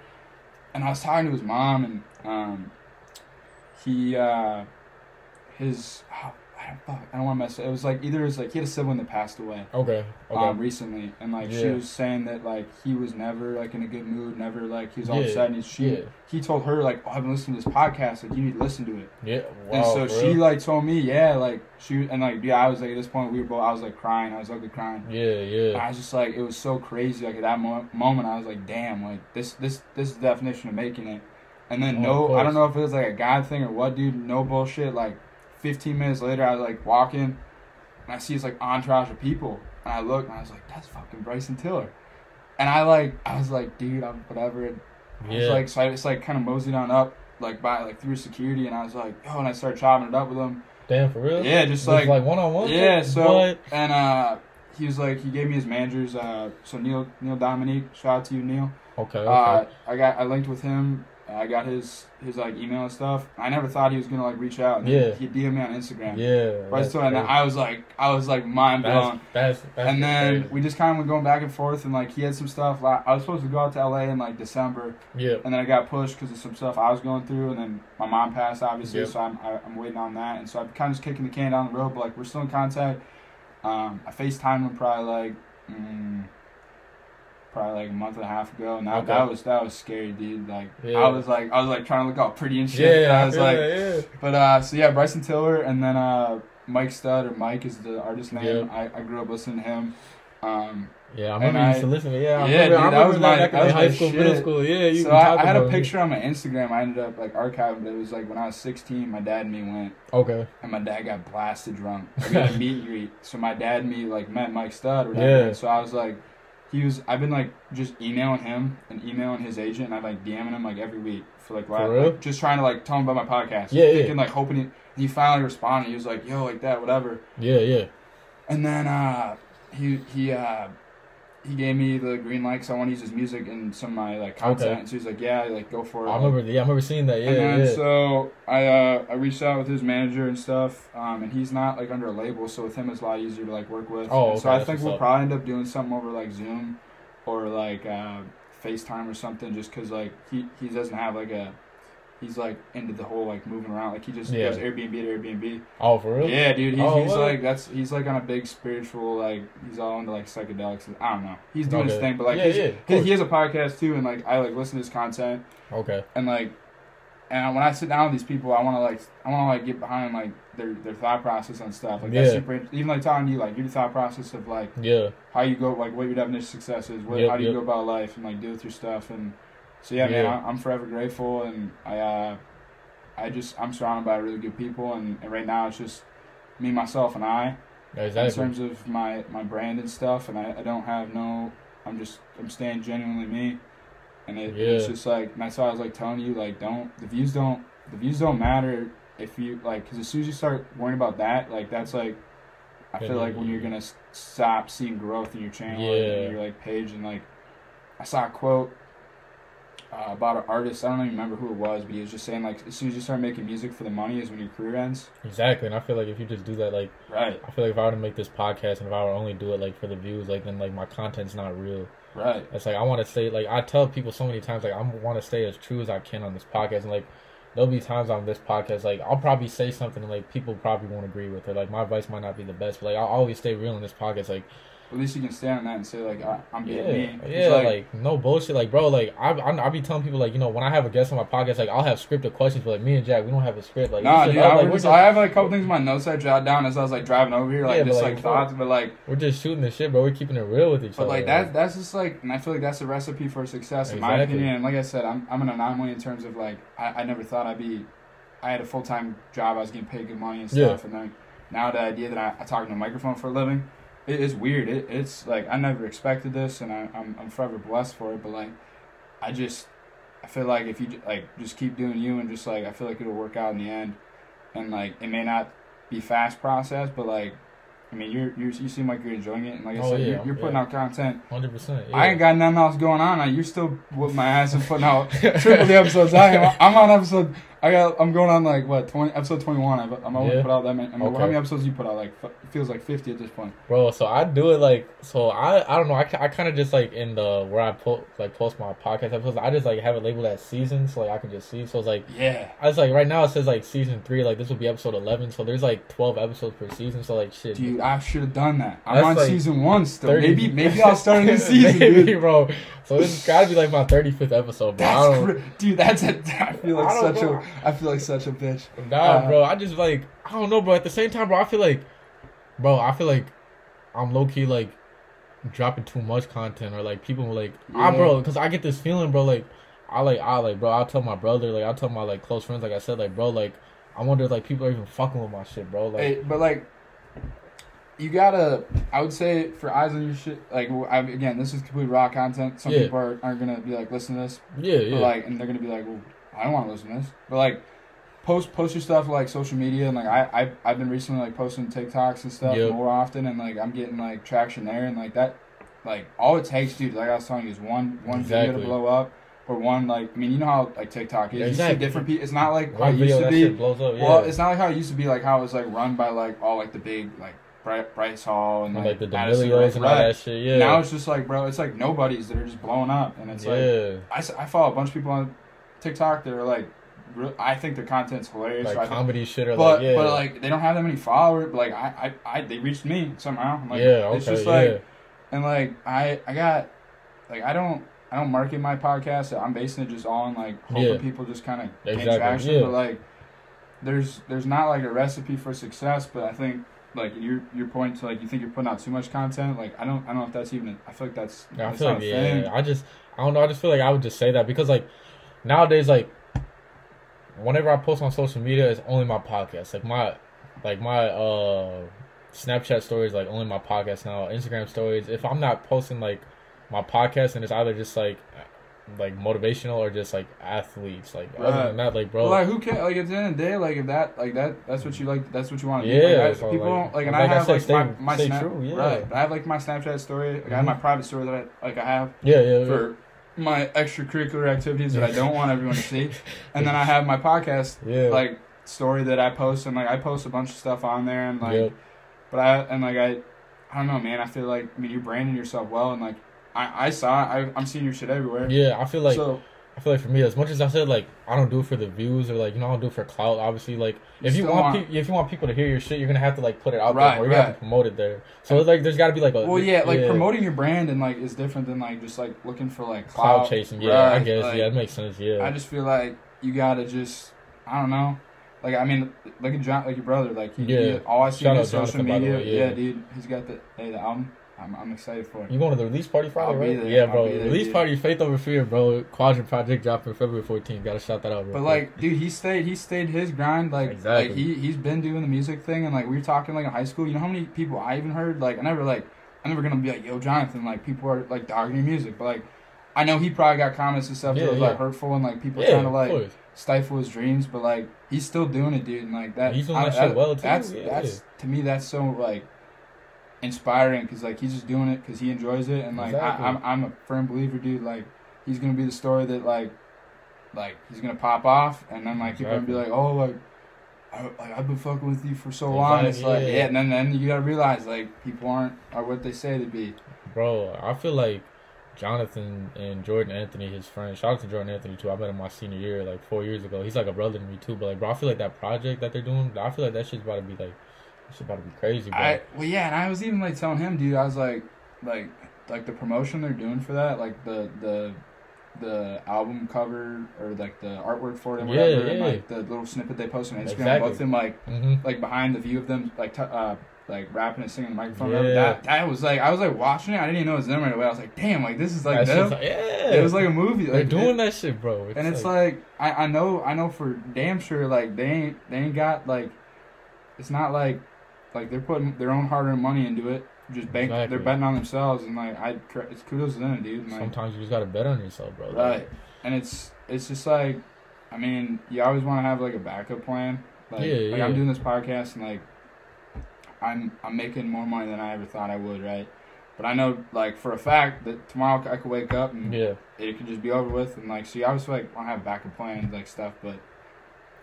and I was talking to his mom, and um, he, uh, his, I don't, fuck, I don't want to mess. It. it was like either it was like he had a sibling that passed away Okay. Okay. um, recently, and like she was saying that like he was never like in a good mood, never like he was all Yeah, upset, and she yeah. he told her like, "Oh, I've been listening to this podcast, like you need to listen to it." yeah. Wow. and so she real? like told me, yeah, like she and like yeah, I was like at this point we were both, I was like crying, I was ugly crying. Yeah. And Yeah. I was just like, it was so crazy. Like at that mo- moment, I was like, damn, like this, this, this is the definition of making it. And then Oh, no, I don't know if it was like a God thing or what, dude. No bullshit. Like 15 minutes later, I was like walking, and I see this like entourage of people, and I look, and I was like, that's fucking Bryson Tiller. And I like, I was like, dude, I'm whatever. And I was Yeah. like, so I just like kind of moseyed on up, like by like through security, and I was like, yo, and I started chopping it up with him. Damn. For real. Yeah, just like like one on one. yeah, so What? and uh he was like he gave me his manager's uh so Neil Neil Dominique, shout out to you Neil. Okay. Okay. Uh I got I linked with him. I got his his like email and stuff. I never thought he was gonna like reach out. And Yeah. He DM'd me on Instagram. yeah. Right so and. I was like I was like mind blown. That's that's. that's And then crazy. we just kind of went going back and forth, and like he had some stuff. Like, I was supposed to go out to LA in like December, Yeah. and then I got pushed because of some stuff I was going through, and then my mom passed, obviously, Yep. so I'm I, I'm waiting on that, and so I'm kind of just kicking the can down the road, but like we're still in contact. Um, I FaceTimed him probably like mm, probably like a month and a half ago, and that, Okay. that was that was scary, dude. Like Yeah. I was like I was like trying to look all pretty and shit. Yeah, and I I was like, that, but uh, so yeah, Bryson Tiller, and then uh, Mike Stud or Mike is the artist name. I, I grew up listening to him. Um, yeah. Yeah, I remember you used I- to listen to. Yeah, I Yeah, remember, dude, I that was that my- that was high school, middle school. Yeah, you so I, I had a about it. picture on my Instagram. I ended up like archiving, but it was like when I was 16. My dad and me went, Okay. and my dad got blasted drunk. We had a meet and greet. So my dad and me like met Mike Stud. Or whatever. Yeah. So I was like, he was. I've been like just emailing him and emailing his agent, and I like DMing him like every week for like, last, real? like just trying to like tell him about my podcast. Yeah, yeah. Thinking like hoping he, he finally responded. He was like, yo, like that, whatever. Yeah, yeah. And then uh, he he uh, he gave me the green light because I want to use his music in some of my like content. Okay. And so he's like, yeah, like go for it. I remember. Yeah, I remember seeing that. Yeah, and then yeah. so I uh, I reached out with his manager and stuff, um, and he's not like under a label, so with him it's a lot easier to like work with. Oh, And so I think we'll up. probably end up doing something over like Zoom or like uh, FaceTime or something, just because like he he doesn't have like a he's like into the whole like moving around, like he just Yeah. goes Airbnb to Airbnb. oh, for real? Yeah, dude, he's, Oh, he's like that's he's like on a big spiritual like he's all into like psychedelics. I don't know, he's doing his thing, but like Yeah, he's, yeah, he, he has a podcast too, and like I like listen to his content Okay. and like and when I sit down with these people, I want to like I want to like get behind like their their thought process on stuff. Like that's super. Even like talking to you, like your thought process of like Yeah. how you go, like what your definition of success is, what Yep, how do you yep. go about life, and like deal with your stuff. And so yeah, man, Yeah. I, I'm forever grateful, and I uh, I just I'm surrounded by really good people, and, and right now it's just me, myself, and I in terms of my my brand and stuff. And I, I don't have no. I'm just I'm staying genuinely me, and it, it's just like and that's why I was like telling you like don't the views don't the views don't matter if you like because as soon as you start worrying about that like that's like I feel like when you- you're gonna stop seeing growth in your channel Yeah. in your like page and like I saw a quote uh, about an artist I don't even remember who it was but he was just saying like as soon as you start making music for the money is when your career ends Exactly. And I feel like if you just do that, like, right I feel like if I were to make this podcast and if I were to only do it like for the views, like then like my content's not real. right It's like I want to stay like I tell people so many times like I want to stay as true as I can on this podcast and like there'll be times on this podcast like I'll probably say something and like people probably won't agree with it like my advice might not be the best but like I'll always stay real in this podcast like at least you can stand on that and say like I, I'm yeah being me It's yeah like, no bullshit. Like bro like I I I be telling people like you know when I have a guest on my podcast like I'll have scripted questions but like me and Jack we don't have a script. Like Nah, dude, I, like, just, I have like a couple things in my notes I jot down as I was like driving over here, like Yeah, just like, like thoughts, but like, we're just shooting the shit bro. We're keeping it real with each but other But like that, that's just like, and I feel like that's a recipe for success in my opinion. And like I said, I'm I'm an anomaly in terms of like I, I never thought I'd be, I had a full time job, I was getting paid good money and Yeah. stuff, and then now the idea that I, I talk into a microphone for a living, it is weird. It, it's like I never expected this, and I, I'm I'm forever blessed for it. But like, I just I feel like if you like just keep doing you and just like I feel like it'll work out in the end, and like it may not be fast process, but like I mean you're, you're you seem like you're enjoying it, and like I Oh, said, yeah, you're, you're putting yeah. out content. hundred percent I ain't got nothing else going on. Like, you're still whooping my ass and putting out triple the episodes I am. I'm on episode. I got. I'm going on like what twenty episode twenty one. I'm always Yeah. put out that many. I mean, Okay. how many episodes you put out? Like it feels like fifty at this point. Bro, so I do it like so I I don't know I, I kind of just like in the where I put like post my podcast episodes I just like have it labeled as season, so like I can just see so it's like Yeah. I was like right now it says like season three like this will be episode eleven so there's like twelve episodes per season so like shit Dude, I should have done that. I'm on like season one still. 30 Maybe maybe I'll start a new season, maybe dude. bro so this has got to be like my thirty fifth episode bro I That's don't cra- dude. That's a. I feel like such know. a. I feel like such a bitch. nah Uh, bro I just like I don't know bro at the same time bro I feel like bro I feel like I'm low key like dropping too much content or like people like ah Yeah. bro because I get this feeling bro like I like I like bro I'll tell my brother like I'll tell my like close friends like I said like bro like I wonder if like people are even fucking with my shit bro like Hey, but like, you gotta. I would say for eyes on your shit. Like I, again, this is complete raw content. Some Yeah. people are, aren't gonna be like, listen to this. yeah yeah But like, and they're gonna be like, well, I don't want to listen to this. But like, post post your stuff like social media, and like I I I've been recently like posting TikToks and stuff Yep. more often, and like I'm getting like traction there, and like that, like all it takes, dude. Like I was telling you, is one one video to blow up, or one like I mean, you know how like TikTok is. Exactly. see different people. It's not like how it used to be. blows up yeah Well, it's not like how it used to be, like how it was like run by like all like the big like Bryce, Hall and And, like, like the D'Amelios and all that shit yeah Now it's just like, bro, it's like nobodies that are just blowing up, and it's like yeah I follow a bunch of people on TikTok that are like, re- I think their content's hilarious. like so I think- comedy shit or but like yeah but like they don't have that many followers. But like I, I, I they reached me somehow. I'm like, yeah okay it's just yeah like and like I I got like I don't I don't market my podcast. I'm basing it just on like hoping Yeah. people just kind of gain Exactly, traction. yeah. But like, there's there's not like a recipe for success. But I think like your your point to like you think you're putting out too much content. Like I don't I don't know if that's even. I feel like that's Yeah, I feel like yeah. I just I don't know. I just feel like I would just say that because like nowadays, like whenever I post on social media, it's only my podcast. Like my like my uh Snapchat stories, like only my podcast now. Instagram stories. If I'm not posting like my podcast, and it's either just like like motivational or just like athletes. Like other Right. than that, like bro. Well, like who can like at the end of the day, like if that like that that's what you like that's what you want to do. Yeah, Like, so, people like- don't like and like I I have said, like stay- my, my stay snap true, yeah. right. I have like my Snapchat story. Like I have Mhm. my private story that I like I have yeah, yeah, yeah. My extracurricular activities that I don't want everyone to see. And then I have my podcast yeah. like story that I post and like I post a bunch of stuff on there and like Yep. but I and like I I don't know man I feel like I mean you're branding yourself well and like I I saw I I'm seeing your shit everywhere. yeah, I feel like so I feel like for me, as much as I said, like I don't do it for the views or like you know I don't do it for clout. Obviously, like if you still want, pe- if you want people to hear your shit, you're gonna have to like put it out Right, there, or you have right. to promote it there. So it's like there's got to be like a well yeah like promoting your brand and like is different than like just like looking for like cloud clout chasing. Yeah, I guess like, yeah, it makes sense. Yeah, I just feel like you gotta just I don't know. Like I mean, look at John, like your brother. Like he, Yeah. he- all I see Shout on social Jonathan, media. way, yeah. yeah. dude, he's got the hey the album. I'm I'm excited for it. you going to the release party Friday, I'll right? Yeah, I'll bro. there, release dude. party, Faith Over Fear, bro. Quadrant Project dropping February 14th. Gotta shout that out, bro. But like, dude, he stayed he stayed his grind. Like, Exactly. like he he's been doing the music thing, and like we were talking like in high school. You know how many people I even heard? Like, I never like I'm never gonna be like, yo, Jonathan. Like people are like dogging your music, but like. I know he probably got comments and stuff Yeah, that was yeah. like hurtful and like people yeah, trying to like stifle his dreams, but like he's still doing it, dude. And like that, He's doing I- that shit well, too, That's that's to me that's so like inspiring because like he's just doing it because he enjoys it, and like Exactly. I, I'm I'm a firm believer, dude. Like he's gonna be the story that like like he's gonna pop off, and then like people are gonna be like, oh like. I, like I've been fucking with you for so long. It's Exactly, like yeah. yeah, and then then you gotta realize like people aren't are what they say to be. Bro, I feel like Jonathan and Jordan Anthony, his friend. Shout out to Jordan Anthony too. I met him my senior year, like four years ago. He's like a brother to me too. But like, bro, I feel like that project that they're doing, I feel like that shit's about to be like, shit about to be crazy, bro. I well yeah, and I was even like telling him, dude, I was like, like, like the promotion they're doing for that, like the the the album cover or like the artwork for it, and Yeah, whatever, and yeah. like the little snippet they post on Instagram, Exactly. both them like hmm like behind the view of them like t- uh like rapping and singing the microphone. Yeah. That that was like I was like watching it, I didn't even know it was them right away. I was like, damn, like this is like like, yeah, It was like a movie. they're Like, doing it- that shit, bro. and it's like I, I know I know for damn sure like they ain't they ain't got like it's not like like they're putting their own hard earned money into it. Just bank Exactly. they're betting on themselves and like I it's kudos to them, dude. And, like, sometimes you just gotta bet on yourself, bro. Like, right, and it's it's just like I mean you always want to have like a backup plan. Like, Yeah, like yeah. I'm doing this podcast and like I'm I'm making more money than I ever thought I would, right? But I know like for a fact that tomorrow I could wake up and Yeah, it could just be over with and like so you obviously like want to have backup plans like stuff but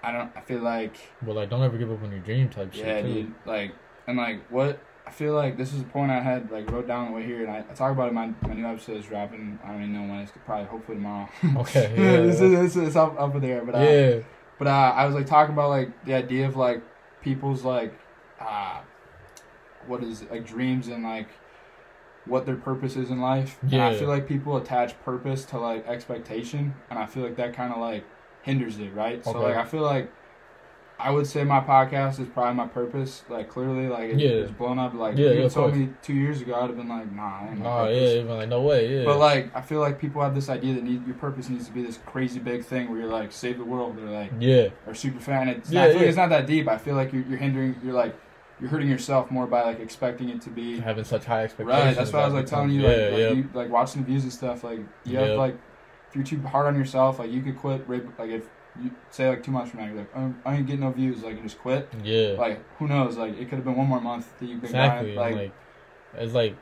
i don't i feel like Well, like, don't ever give up on your dream type yeah shit too. dude like and like what i feel like this is a point i had like wrote down the way here and i, I talk about it in my, my new episode is dropping i don't even know when it's probably hopefully tomorrow Okay, yeah, this is this is up, up there but uh, yeah, but uh, i was like talking about like the idea of like people's like uh what is it, like dreams and like what their purpose is in life. And I Yeah. feel like people attach purpose to like expectation, and I feel like that kind of like hinders it, right? So like I feel like I would say my podcast is probably my purpose. Like clearly, like it, Yeah. it's blown up. Like Yeah, if yeah, you of told me two years ago, I'd have been like, nah, my Nah, yeah, even like no way, yeah. But like I feel like people have this idea that need, your purpose needs to be this crazy big thing where you're like save the world or like yeah, or super fan. It's Yeah, not, I feel yeah. like it's not that deep. I feel like you're, you're hindering. You're like you're hurting yourself more by like expecting it to be having such high expectations. right. That's why I was like telling you like, yeah, like, yeah. you, like watching the views and stuff. Like you Yeah. have like if you're too hard on yourself, like you could quit. Like if you say like two months from now, you're like "Oh, I ain't getting no views. Like and just quit. yeah. Like who knows? Like it could have been one more month that you've been exactly. Like, Like, it's like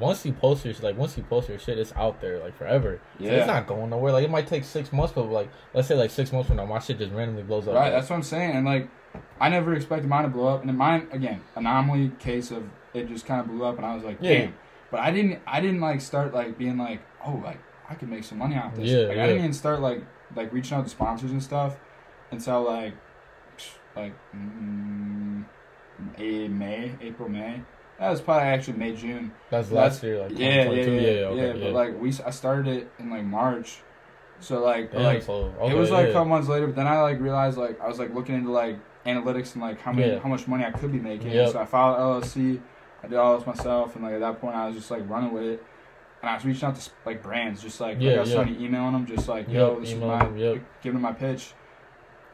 once you post your like once you post your shit, it's out there like forever. So yeah. it's not going nowhere. Like it might take six months, but like let's say like six months from now, my shit just randomly blows up. Right, Like, that's what I'm saying. And like, I never expected mine to blow up. And then mine again, anomaly case of it just kind of blew up, and I was like, Yeah. damn. But I didn't, I didn't like start like being like, oh, like I could make some money off this. Yeah, like yeah. I didn't even start like like reaching out to sponsors and stuff until like like mm, a May, April, May. That was probably actually May June. That's That's- last year, like Yeah, yeah, 2022. yeah, yeah, okay, But like we, I started it in like March, so like, Damn, like so, it was like yeah. a couple months later. But then I like realized like I was like looking into like analytics and like how many Yeah. how much money I could be making. Yep. So I filed LLC. I did all this myself, and like at that point I was just like running with it. And I was reaching out to like brands, just like, like Yeah, I was yeah. starting emailing them, just like, yo, Yep, this is my them, yep. giving them my pitch.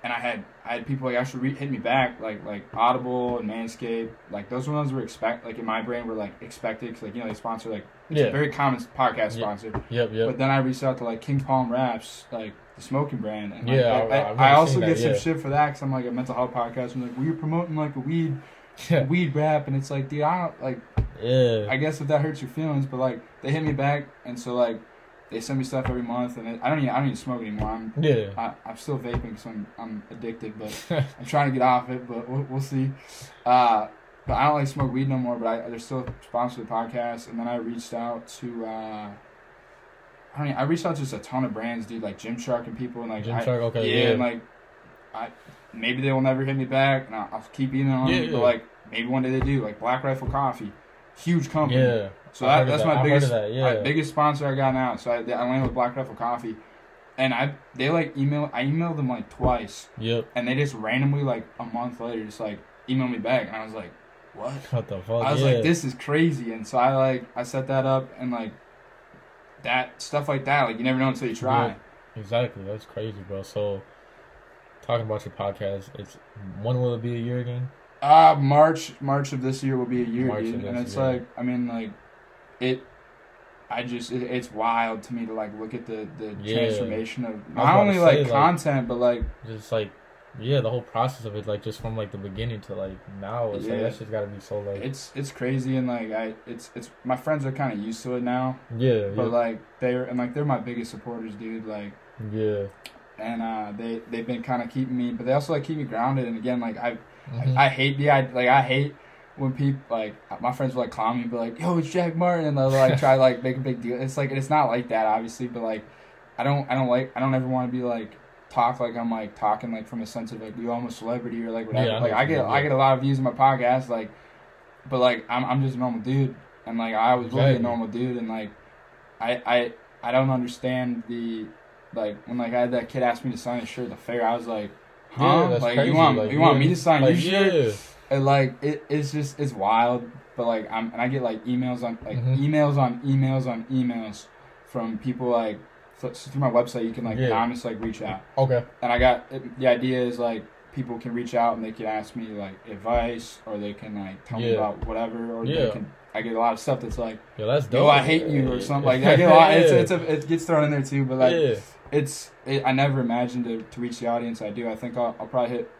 And I had I had people like actually re- hit me back, like like Audible and Manscaped, like those ones were expect like in my brain were like expected because like you know they sponsor like it's a Yeah. very common podcast sponsor. Yep, yep. But then I reached out to like King Palm Wraps, like the smoking brand. And, like, Yeah, I, I- I, I also seen get that, some shit for that because I'm like a mental health podcast. I'm like, well, you're promoting like a weed, yeah. weed wrap, and it's like, dude, I don't like. Yeah. I guess if that hurts your feelings, but like they hit me back, and so like they send me stuff every month, and it, I don't even I don't even smoke anymore. I'm yeah. I, I'm still vaping because I'm I'm addicted, but I'm trying to get off it, but we'll, we'll see. Uh, but I don't like smoke weed no more. But I they're still sponsored the podcast, and then I reached out to. Uh, I mean, I reached out to just a ton of brands, dude, like Gymshark and people, and like I, Gymshark, okay, yeah, yeah. and like I maybe they will never hit me back, and I'll, I'll keep emailing them. Yeah, But like maybe one day they do, like Black Rifle Coffee, huge company. yeah. So that, that's of my. I've biggest, that, yeah. my biggest sponsor I got now. So I, I landed with Black Rifle Coffee, and I they like email I emailed them like twice, Yep. and they just randomly like a month later just like emailed me back, and I was like, what? What the fuck? I was yeah. like, this is crazy, and so I like I set that up, and like that stuff like that, like you never know until you try. Yeah. Exactly. That's crazy, bro. So, talking about your podcast, it's when will it be a year again? Uh March March of this year will be a year, March dude, and it's year. like I mean like it. I just it, it's wild to me to like look at the the Yeah. transformation of not only say, like like- content but like Just like, yeah, the whole process of it, like just from like the beginning to like now, it's like Yeah. that's just gotta be so like, it's it's crazy and like I it's it's my friends are kind of used to it now, yeah, but yeah, like they're and like they're my biggest supporters, dude. Like yeah. and uh they they've been kind of keeping me, but they also like keep me grounded. And again, like I Mhm. I hate the I like I hate when people like my friends will like clown me and be like, "Yo, it's Jack Martin," and they'll like try to like make a big deal. It's like it's not like that, obviously, but like I don't I don't like I don't ever want to be like talk like I'm like talking like from a sense of like you I'm a celebrity or like whatever. Yeah, like I get I get a lot of views in my podcast, like, but like I'm I'm just a normal dude, and like I always will be a normal dude, and like I I I don't understand the like when like I had that kid ask me to sign his shirt at the fair, I was like. Huh? Yeah, that's like crazy. you want like, you want yeah, me to sign like, your shirt? Yeah. And like it, it's just it's wild. But like I'm and I get like emails on like Mhm. emails on emails on emails from people like so, through my website you can like Yeah. anonymous like reach out. Okay. And I got it, the idea is like people can reach out and they can ask me like advice or they can like tell me about whatever or they Yeah. can I get a lot of stuff that's like Yeah, that's dope. yo I hate you or something like that. I get a lot. It's, it's a, it gets thrown in there too, but like. It's it, I never imagined to, to reach the audience I do. I think I'll, I'll probably hit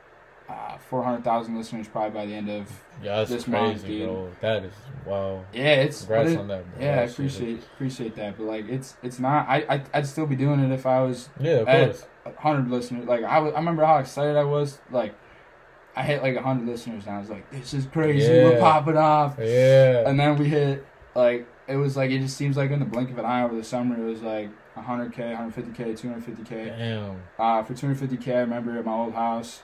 uh, four hundred thousand listeners probably by the end of Yeah, that's this crazy, month, dude. bro. That is wow. yeah. It's Congrats it- on that, bro. yeah. I is- appreciate appreciate that, but like it's it's not. I, I I'd still be doing it if I was Yeah, of course. hundred listeners. Like I, was, I remember how excited I was. Like I hit like hundred listeners, and I was like, this is crazy. We're popping off. Yeah. And then we hit like it was like it just seems like in the blink of an eye over the summer it was like 100k, 150k, 250k. Damn. Uh, for 250k, I remember at my old house,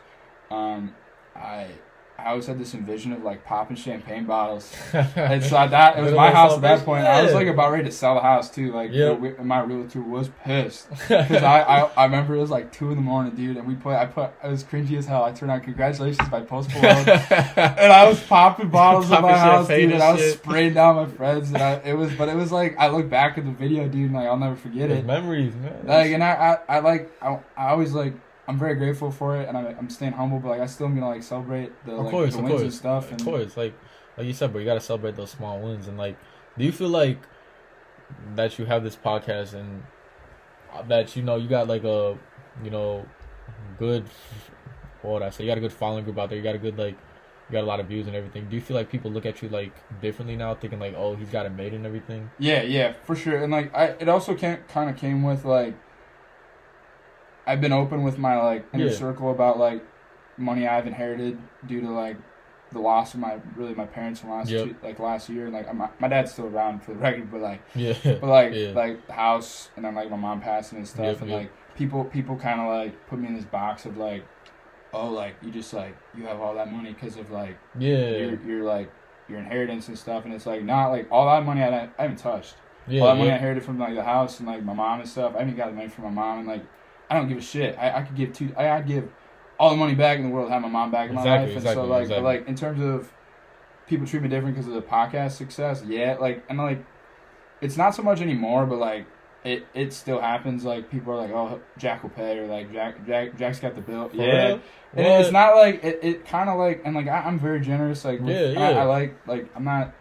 um, I I always had this envision of like popping champagne bottles. And so at that it was my house at that celebration? point. I was like about ready to sell the house too. Like Yep. the- my realtor was pissed because I, I I remember it was like two in the morning, dude, and we put I put it was cringy as hell. I turned on congratulations by Post Malone. And I was popping bottles in my house, dude, and and I was shit. spraying down my friends. And I, it was, but it was like I look back at the video, dude, and like I'll never forget Those it. memories, man. Like, and I, I, I like, I, I always like, I'm very grateful for it, and I, I'm staying humble, but like I still am gonna like celebrate the like course, the wins course, and stuff. And of course. Like, like you said, bro, you gotta celebrate those small wins. And like, do you feel like that you have this podcast and that you know you got like a, you know, good, what would I say? You got a good following group out there. You got a good like, you got a lot of views and everything. Do you feel like people look at you like differently now, thinking like, oh, he's got it made and everything? Yeah, yeah, for sure. And like, I it also can kind of came with like, I've been open with my like inner Yeah. circle about like money I've inherited due to like the loss of my really my parents in last Yep. two, like last year. And like my, my dad's still around for the record, but like. Yeah. But like Yeah. like the house and then like my mom passing and stuff Yep, and yep. like people people kind of like put me in this box of like oh like you just like you have all that money because of like yeah. you're you're like your inheritance and stuff, and it's like not like all that money I, I haven't touched. Yeah, all that money I inherited from like the house and like my mom and stuff. I haven't got the money from my mom, and like I don't give a shit. I, I could give two. I, I'd give all the money back in the world, have my mom back in my Exactly, life, and exactly, so like, exactly. like in terms of people treat me different because of the podcast success. Yeah, like and like it's not so much anymore, but like it it still happens. Like people are like, oh, Jack will pay, or like Jack Jack Jack's got the bill. Yeah, and it's not like it. It kind of like and like I, I'm very generous. Like with- Yeah, I, yeah. I like like I'm not.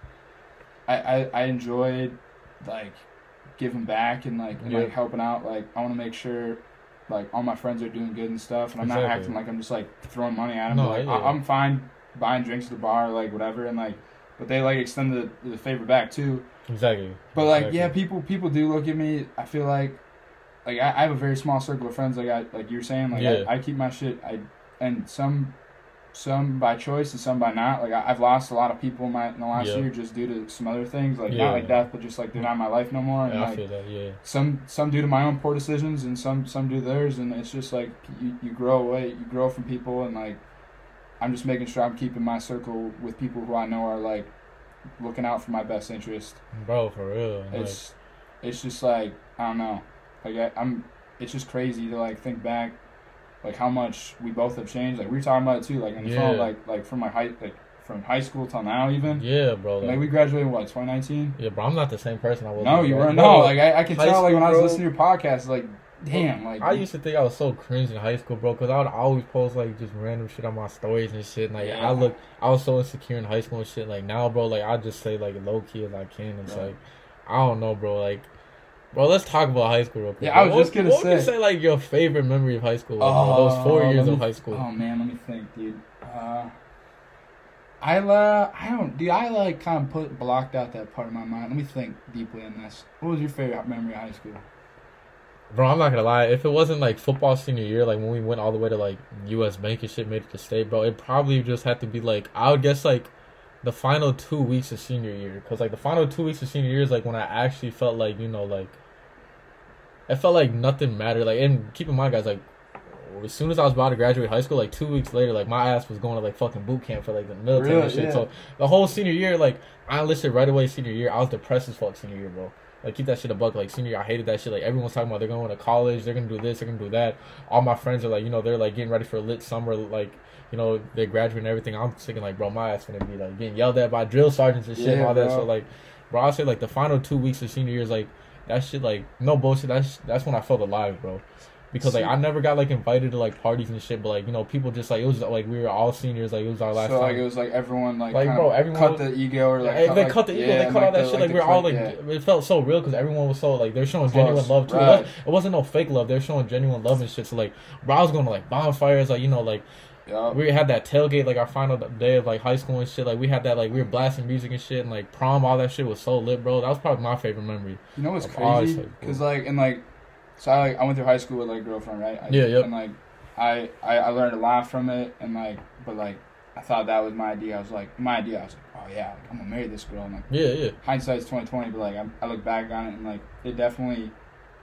I I, I enjoyed like giving back and like and Yeah. like helping out. Like I want to make sure. Like all my friends are doing good and stuff, and I'm not acting like I'm just like throwing money at them. No, like yeah. I, I'm fine buying drinks at the bar, like whatever, and like, but they like extend the, the favor back too. Exactly. But like, Exactly. yeah, people people do look at me. I feel like, like I, I have a very small circle of friends. Like I like you were saying, like Yeah. I, I keep my shit. I and some some by choice and some by not. Like I, I've lost a lot of people in my in the last Yeah. year just due to some other things. Like Yeah. not like death, but just like they're not in my life no more. And Yeah, I like feel that. Yeah. some some due to my own poor decisions and some some do theirs. And it's just like you you grow away, you grow from people, and like I'm just making sure I'm keeping my circle with people who I know are like looking out for my best interest. Bro, for real. Like, It's it's just like I don't know. Like I, I'm it's just crazy to like think back like how much we both have changed. Like we were talking about it too, like on the Yeah. phone, like like from my high like from high school till now even. yeah, bro. Like, Like we graduated what, twenty nineteen? yeah, bro. I'm not the same person I was. No, you weren't no, like I, I can tell like when I was bro. listening to your podcast, like damn, like I used to think I was so cringe in high school, bro, because I would always post like just random shit on my stories and shit. And, like Yeah. I look, I was so insecure in high school and shit. Like now, bro, like I just say like low key as I can. It's like I don't know, bro. Like, bro, let's talk about high school real quick. Yeah, I bro. was just What- gonna what would you say- say like your favorite memory of high school? was, bro? those four Oh, years let of high school. Oh man, let me think, dude. Uh I uh, I don't, dude. I like kind of put blocked out that part of my mind. Let me think deeply on this. What was your favorite memory of high school? Bro, I'm not gonna lie. If it wasn't like football senior year, like when we went all the way to like U.S. Bank and shit, made it to state, bro, it probably just had to be like I would guess like the final two weeks of senior year, because like the final two weeks of senior year is like when I actually felt like you know like it felt like nothing mattered. Like and keep in mind, guys, like as soon as I was about to graduate high school, like two weeks later, like my ass was going to like fucking boot camp for like the military and shit. Yeah. So the whole senior year, like I enlisted right away senior year. I was depressed as fuck senior year, bro. Like keep that shit a buck. Like senior year, I hated that shit. Like everyone's talking about they're going to college, they're gonna do this, they're gonna do that. All my friends are like, you know, they're like getting ready for a lit summer, like you know, they're graduating and everything. I'm thinking like, bro, my ass gonna be like getting yelled at by drill sergeants and shit and Yeah, all that. So like, bro, I say like the final two weeks of senior year is like that shit. Like no bullshit. That's that's when I felt alive, bro. Because like I never got like invited to like parties and shit, but like you know people just like it was like we were all seniors, like it was our last so time. like it was like everyone like, Like, bro, everyone cut was- the ego or like Yeah, cut, they cut the ego, yeah, they cut all that the- shit. Like, we are all like, yeah. it felt so real because everyone was so like they're showing Close, genuine love too. It, wasn't, it wasn't no fake love. They're showing genuine love and shit. So like, bro, I was going to like bonfires, like you know, like Yup. we had that tailgate, like our final day of like high school and shit. Like we had that, like we were blasting music and shit, and like prom, all that shit was so lit, bro. That was probably my favorite memory. You know what's Of crazy? Because like and like, so I like I went through high school with like girlfriend, right? I, Yeah, yep. And like, I, I I learned a lot from it, and like, but like, I thought that was my idea. I was like, my idea. I was like, oh yeah, like, I'm gonna marry this girl. And like, Yeah, yeah, hindsight's twenty twenty, but like, I, I look back on it and like, it definitely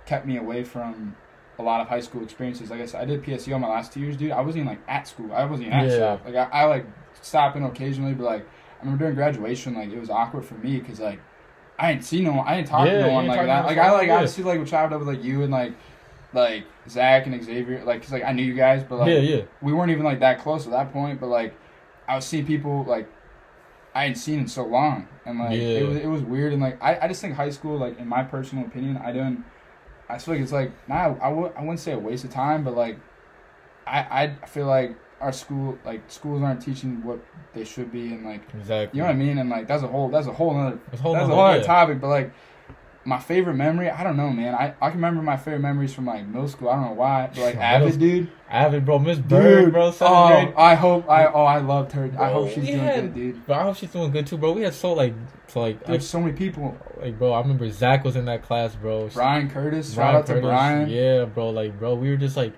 kept me away from a lot of high school experiences. Like I said, I did PSEO my last two years, dude. I wasn't even like at school. I wasn't even at Yeah. shop. Like I, I like stop in occasionally, but like I remember during graduation, like it was awkward for me because like I didn't see no one. I didn't talk Yeah, to no one like that. Like I like yeah. obviously like chopped up with like you and like like Zach and Xavier, like because like I knew you guys, but like yeah, yeah. we weren't even like that close at that point. But like I was seeing people like I hadn't seen in so long, and like Yeah. it was it was weird. And like I, I just think high school, like in my personal opinion, I don't. I feel like it's like nah, I would I wouldn't say a waste of time, but like I I feel like our school like schools aren't teaching what they should be, and like Exactly. you know what I mean. And like that's a whole that's a whole other It's a whole that's a whole other topic. But like my favorite memory, I don't know, man. I, I can remember my favorite memories from like middle school. I don't know why, but like Avid, dude. Avid, bro, Miss Bird, bro, oh, grade. I hope I oh I loved her. I hope she's doing good, dude. Bro, I hope she's doing good too, bro. We had so like, so like, There's so many people. like, bro. I remember Zach was in that class, bro. Brian Curtis, Brian shout out to Curtis, Brian Yeah, bro. Like, bro, we were just like,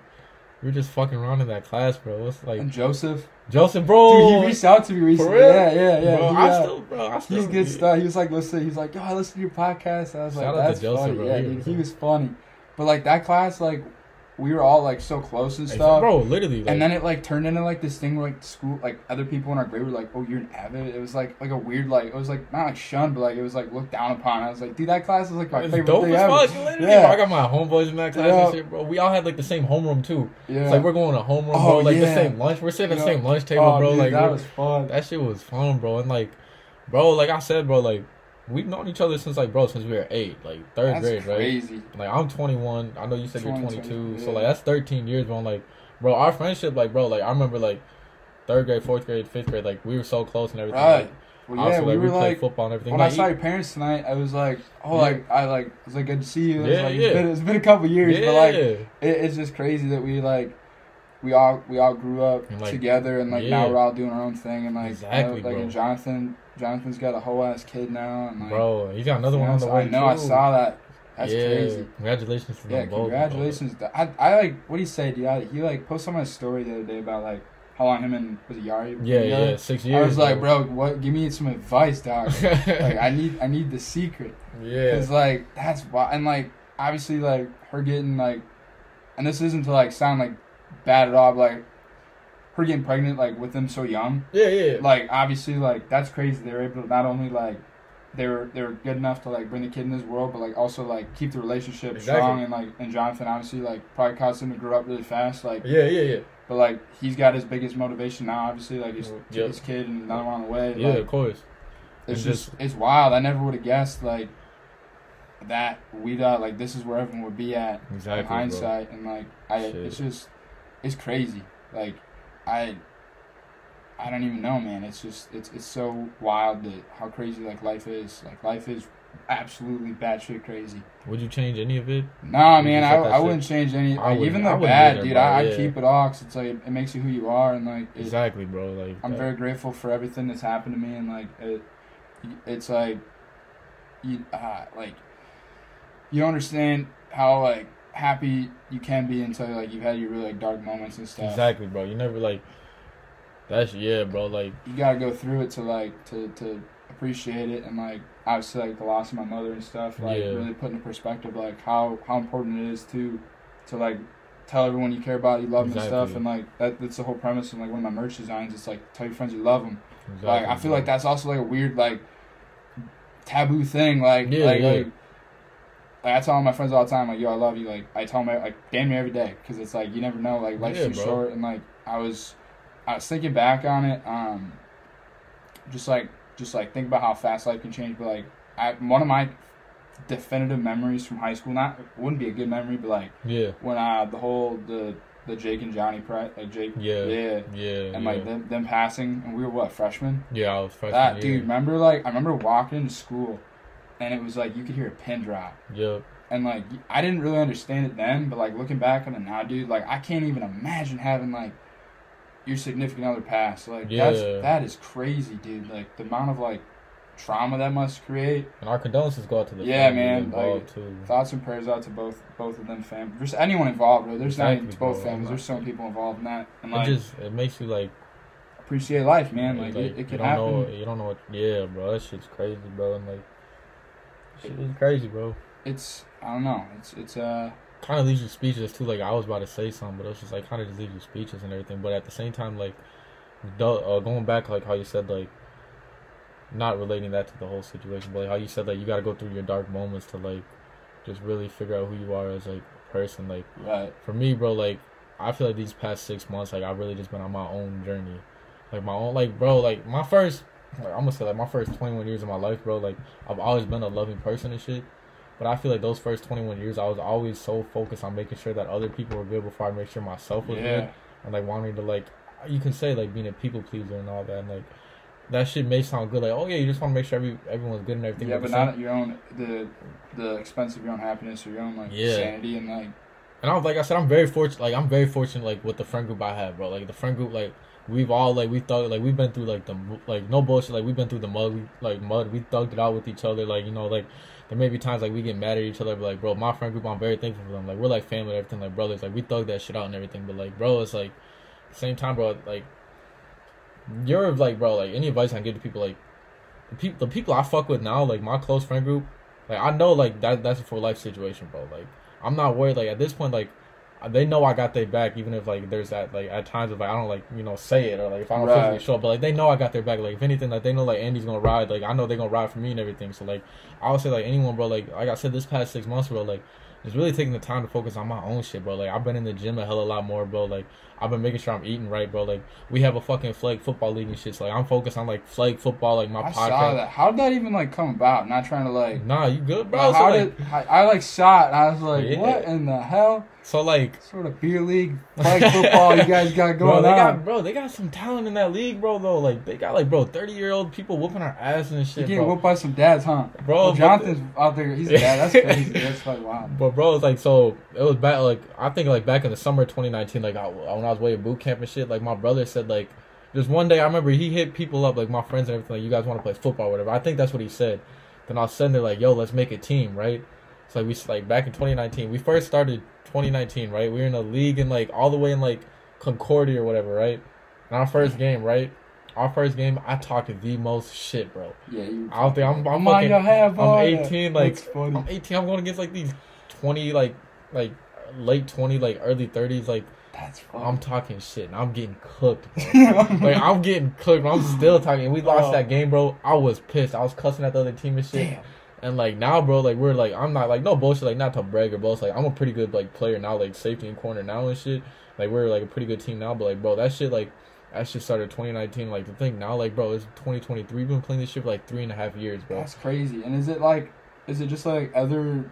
we were just fucking around in that class, bro. It's like and Joseph. Joseph, bro. Dude, he reached out to me recently. real? Yeah, yeah, yeah. Bro, He, I uh, still, bro, I still. he's good stuff. He was like, listen, he's like, yo, I listen to your podcast. I was Shout like, out to that's Joseph, funny. bro. Yeah, dude, he was funny. But like that class, like we were all like so close and stuff. bro, literally. Like, and then it like turned into like this thing where like school like other people in our grade were like, Oh, you're an avid it was like like a weird like it was like not like shunned, but like it was like looked down upon. I was like, dude, that class was like my favorite dope thing as ever. fuck. Literally, Yeah. bro. I got my homeboys in that class Yeah. and shit, bro. We all had like the same homeroom too. Yeah. It's like we're going to homeroom, Oh, bro. Like the same lunch. We're sitting at the same lunch table, oh, bro. dude, like that was fun. that shit was fun, bro. And like, bro, like I said, bro, like we've known each other since like, bro, since we were eight, like third That's grade, right? Like I'm 21. I know you said you're 22, 22. So like that's 13 years, bro. Like, bro, our friendship, like, bro, like I remember like third grade, fourth grade, fifth grade, like we were so close and everything. Right. Like, Well, also, yeah, like, we were played like football and everything. when I saw your parents tonight, I was like, oh, Yeah. like I like it was like good to see you. It Yeah, like, yeah. It's, been, it's been a couple years, yeah, but like it, it's just crazy that we like we all we all grew up And, like, together and like yeah. now we're all doing our own thing and like Exactly, uh, like bro. and Jonathan Jonathan's got a whole ass kid now and like bro, you got another one on the way. I know I saw that. That's yeah. crazy. Congratulations to Yeah, them both. bro. congratulations. I I like what he said. Yeah, he like posted on my story the other day about like how long him and was it Yari? Yeah, been yeah, six years. I was like, bro, what? Give me some advice, dog. like I need I need the secret. yeah, Cause like that's why, and like obviously like her getting like, and this isn't to like sound like bad at all, but like her getting pregnant like with them so young, yeah, yeah. like obviously like that's crazy. They were able to not only like they were they were good enough to like bring the kid in this world, but like also like keep the relationship Exactly. strong and like and Jonathan obviously like probably caused him to grow up really fast, like yeah, yeah, yeah. but like he's got his biggest motivation now, obviously like his Yep. his kid and another one on the way. Yeah, like, of course. it's And just it's wild. I never would have guessed like that we thought like this is where everyone would be at Exactly. in hindsight, and like I Shit. it's just it's crazy. Like I I don't even know, man. It's just it's it's so wild that how crazy like life is. Like life is absolutely batshit crazy. Would you change any of it? Nah, man, I, I wouldn't change any. Like, wouldn't- even the bad, either, dude. I, yeah. keep it all. Cause it's like it makes you who you are, and like it, Exactly, bro. Like I'm that- very grateful for everything that's happened to me, and like it, it's like you uh, like you don't understand how like happy you can be until like you've had your really like dark moments and stuff. exactly, bro. You never like. That's yeah, bro. Like You gotta go through it to like to to appreciate it, and like obviously like the loss of my mother and stuff. Like Yeah. really put into perspective like how how important it is to to like tell everyone you care about, you love them and stuff, and like that that's the whole premise of like one of my merch designs. It's like tell your friends you love them. exactly, like I feel bro. like that's also like a weird like taboo thing. Like Yeah, like, yeah. like like I tell all my friends all the time like yo I love you. Like I tell them like damn near every day because it's like you never know like life's Yeah, too bro. short and like I was I was thinking back on it um just like just like think about how fast life can change. But like I one of my definitive memories from high school not wouldn't be a good memory but like Yeah, when uh the whole the the Jake and Johnny pri like Jake yeah, yeah yeah, and yeah. like them, them passing and we were what freshmen yeah, I was freshman. that year. dude, remember like I remember walking into school, and it was like you could hear a pin drop, Yeah, and like I didn't really understand it then, but like looking back on it now, dude, like I can't even imagine having like your significant other pass. Like Yeah. that's that is crazy, dude. Like the amount of like trauma that must create. and our condolences go out to the Yeah, man, like, too. Thoughts and prayers out to both both of them families. Just anyone involved, bro. There's not even Exactly, both bro. families. There's so many people involved in that, and It like just it makes you like appreciate life, man. Like, like, it, it you can don't happen. know you don't know what yeah, bro. That shit's crazy, bro. And like shit is crazy, bro. It's I don't know. It's it's uh kind of leaves you speechless too. Like I was about to say something, but it's just like kind of just leaves you speechless and everything. But at the same time, like uh, going back, like how you said, like not relating that to the whole situation, but like how you said, like you got to go through your dark moments to like just really figure out who you are as like a person. Like right. for me, bro, like I feel like these past six months, like I've really just been on my own journey, like my own, like bro, like my first, like, I'm gonna say like my first 21 years of my life, bro. Like I've always been a loving person and shit, but I feel like those first 21 years, I was always so focused on making sure that other people were good before I make sure myself was Yeah. good, and like wanting to like, you can say like being a people pleaser and all that, and like. That shit may sound good, like oh yeah, you just want to make sure every everyone's good and everything. Yeah, but not at your own the the expense of your own happiness or your own like Yeah. sanity and like And I was like I said, I'm very fortunate. Like I'm very fortunate, like with the friend group I have, bro. Like the friend group, like we've all like we thought like we've been through like the like no bullshit. Like we've been through the mud. We like mud. We thugged it out with each other. Like you know, like there may be times like we get mad at each other, but like bro, my friend group, I'm very thankful for them. Like we're like family, everything, like brothers. Like we thugged that shit out and everything. But like bro, it's like same time, bro. Like you're like bro. Like any advice I can give to people, like the people, the people I fuck with now, like my close friend group. Like I know like that that's a for life situation, bro. Like I'm not worried. Like at this point, like they know I got their back, even if like there's that like at times if like, I don't like you know say it or like if I don't Right. physically show up, but like they know I got their back. Like if anything, like they know like Andy's gonna ride. Like I know they're gonna ride for me and everything. So like I would say like anyone, bro. Like like I said, this past six months, bro. Like just really taking the time to focus on my own shit, bro. Like I've been in the gym a hell of a lot more, bro. Like I've been making sure I'm eating right, bro. Like we have a fucking flag football league and shit. So like I'm focused on like flag football, like my I podcast. saw that. How did that even like come about? Not trying to like. Nah, you good, bro? Bro, so how like, did I, I like shot? And I was like, Yeah. what in the hell? so like Sort of beer league, flag football you guys got Bro, going they on? got bro, they got some talent in that league, bro. Though, like they got like bro, thirty year old people whooping our ass and you shit, getting bro. whooped by some dads, huh? Bro, Well, Jonathan's out there. He's a dad. That's crazy. That's like wow. But bro, it's like so. It was back like I think like back in the summer of 2019, like I, when I was way at boot camp and shit. Like my brother said, like just one day I remember he hit people up, like my friends and everything. Like you guys want to play football, or whatever. I think that's what he said. Then I was sitting there like, yo, let's make a team, right? So like we like back in 2019, we first started 2019, right? We were in a league in like all the way in like Concordia or whatever, right? And our first game, right? Our first game, I talked the most shit, bro. Yeah, you. I don't think I'm. I'm Come on, fucking. you have I'm 18, that. like I'm 18. I'm going against like these 20, like like late 20, like early 30s. Like That's funny. I'm talking shit, and I'm getting cooked. Bro. like I'm getting cooked. But I'm still talking. We lost Oh. that game, bro. I was pissed. I was cussing at the other team and shit. Damn. And like now, bro, like we're like I'm not like no bullshit. Like not to brag or boast. Like I'm a pretty good like player now. Like safety and corner now and shit. Like we're like a pretty good team now. But like bro, that shit like. That shit started 2019. Like the thing now, like bro, it's 2023. We've been playing this shit for like three and a half years, bro. That's crazy. And is it like, is it just like other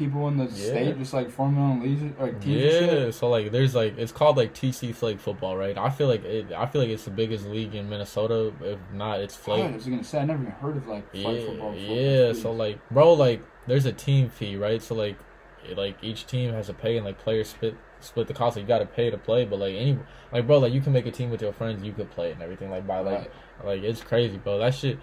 people in the Yeah. state just like forming own leagues or teams Yeah, so like there's like it's called like TC Flag football, right? I feel like it. I feel like it's the biggest league in Minnesota. If not, it's I flag. was gonna say I never even heard of like Yeah, football. Before. yeah. So like, bro, like there's a team fee, right? So like, it, like each team has to pay, and like players split split the cost. So you got to pay to play, but like any like bro, like you can make a team with your friends, you could play and everything. Like by like Right. like it's crazy, bro. That shit,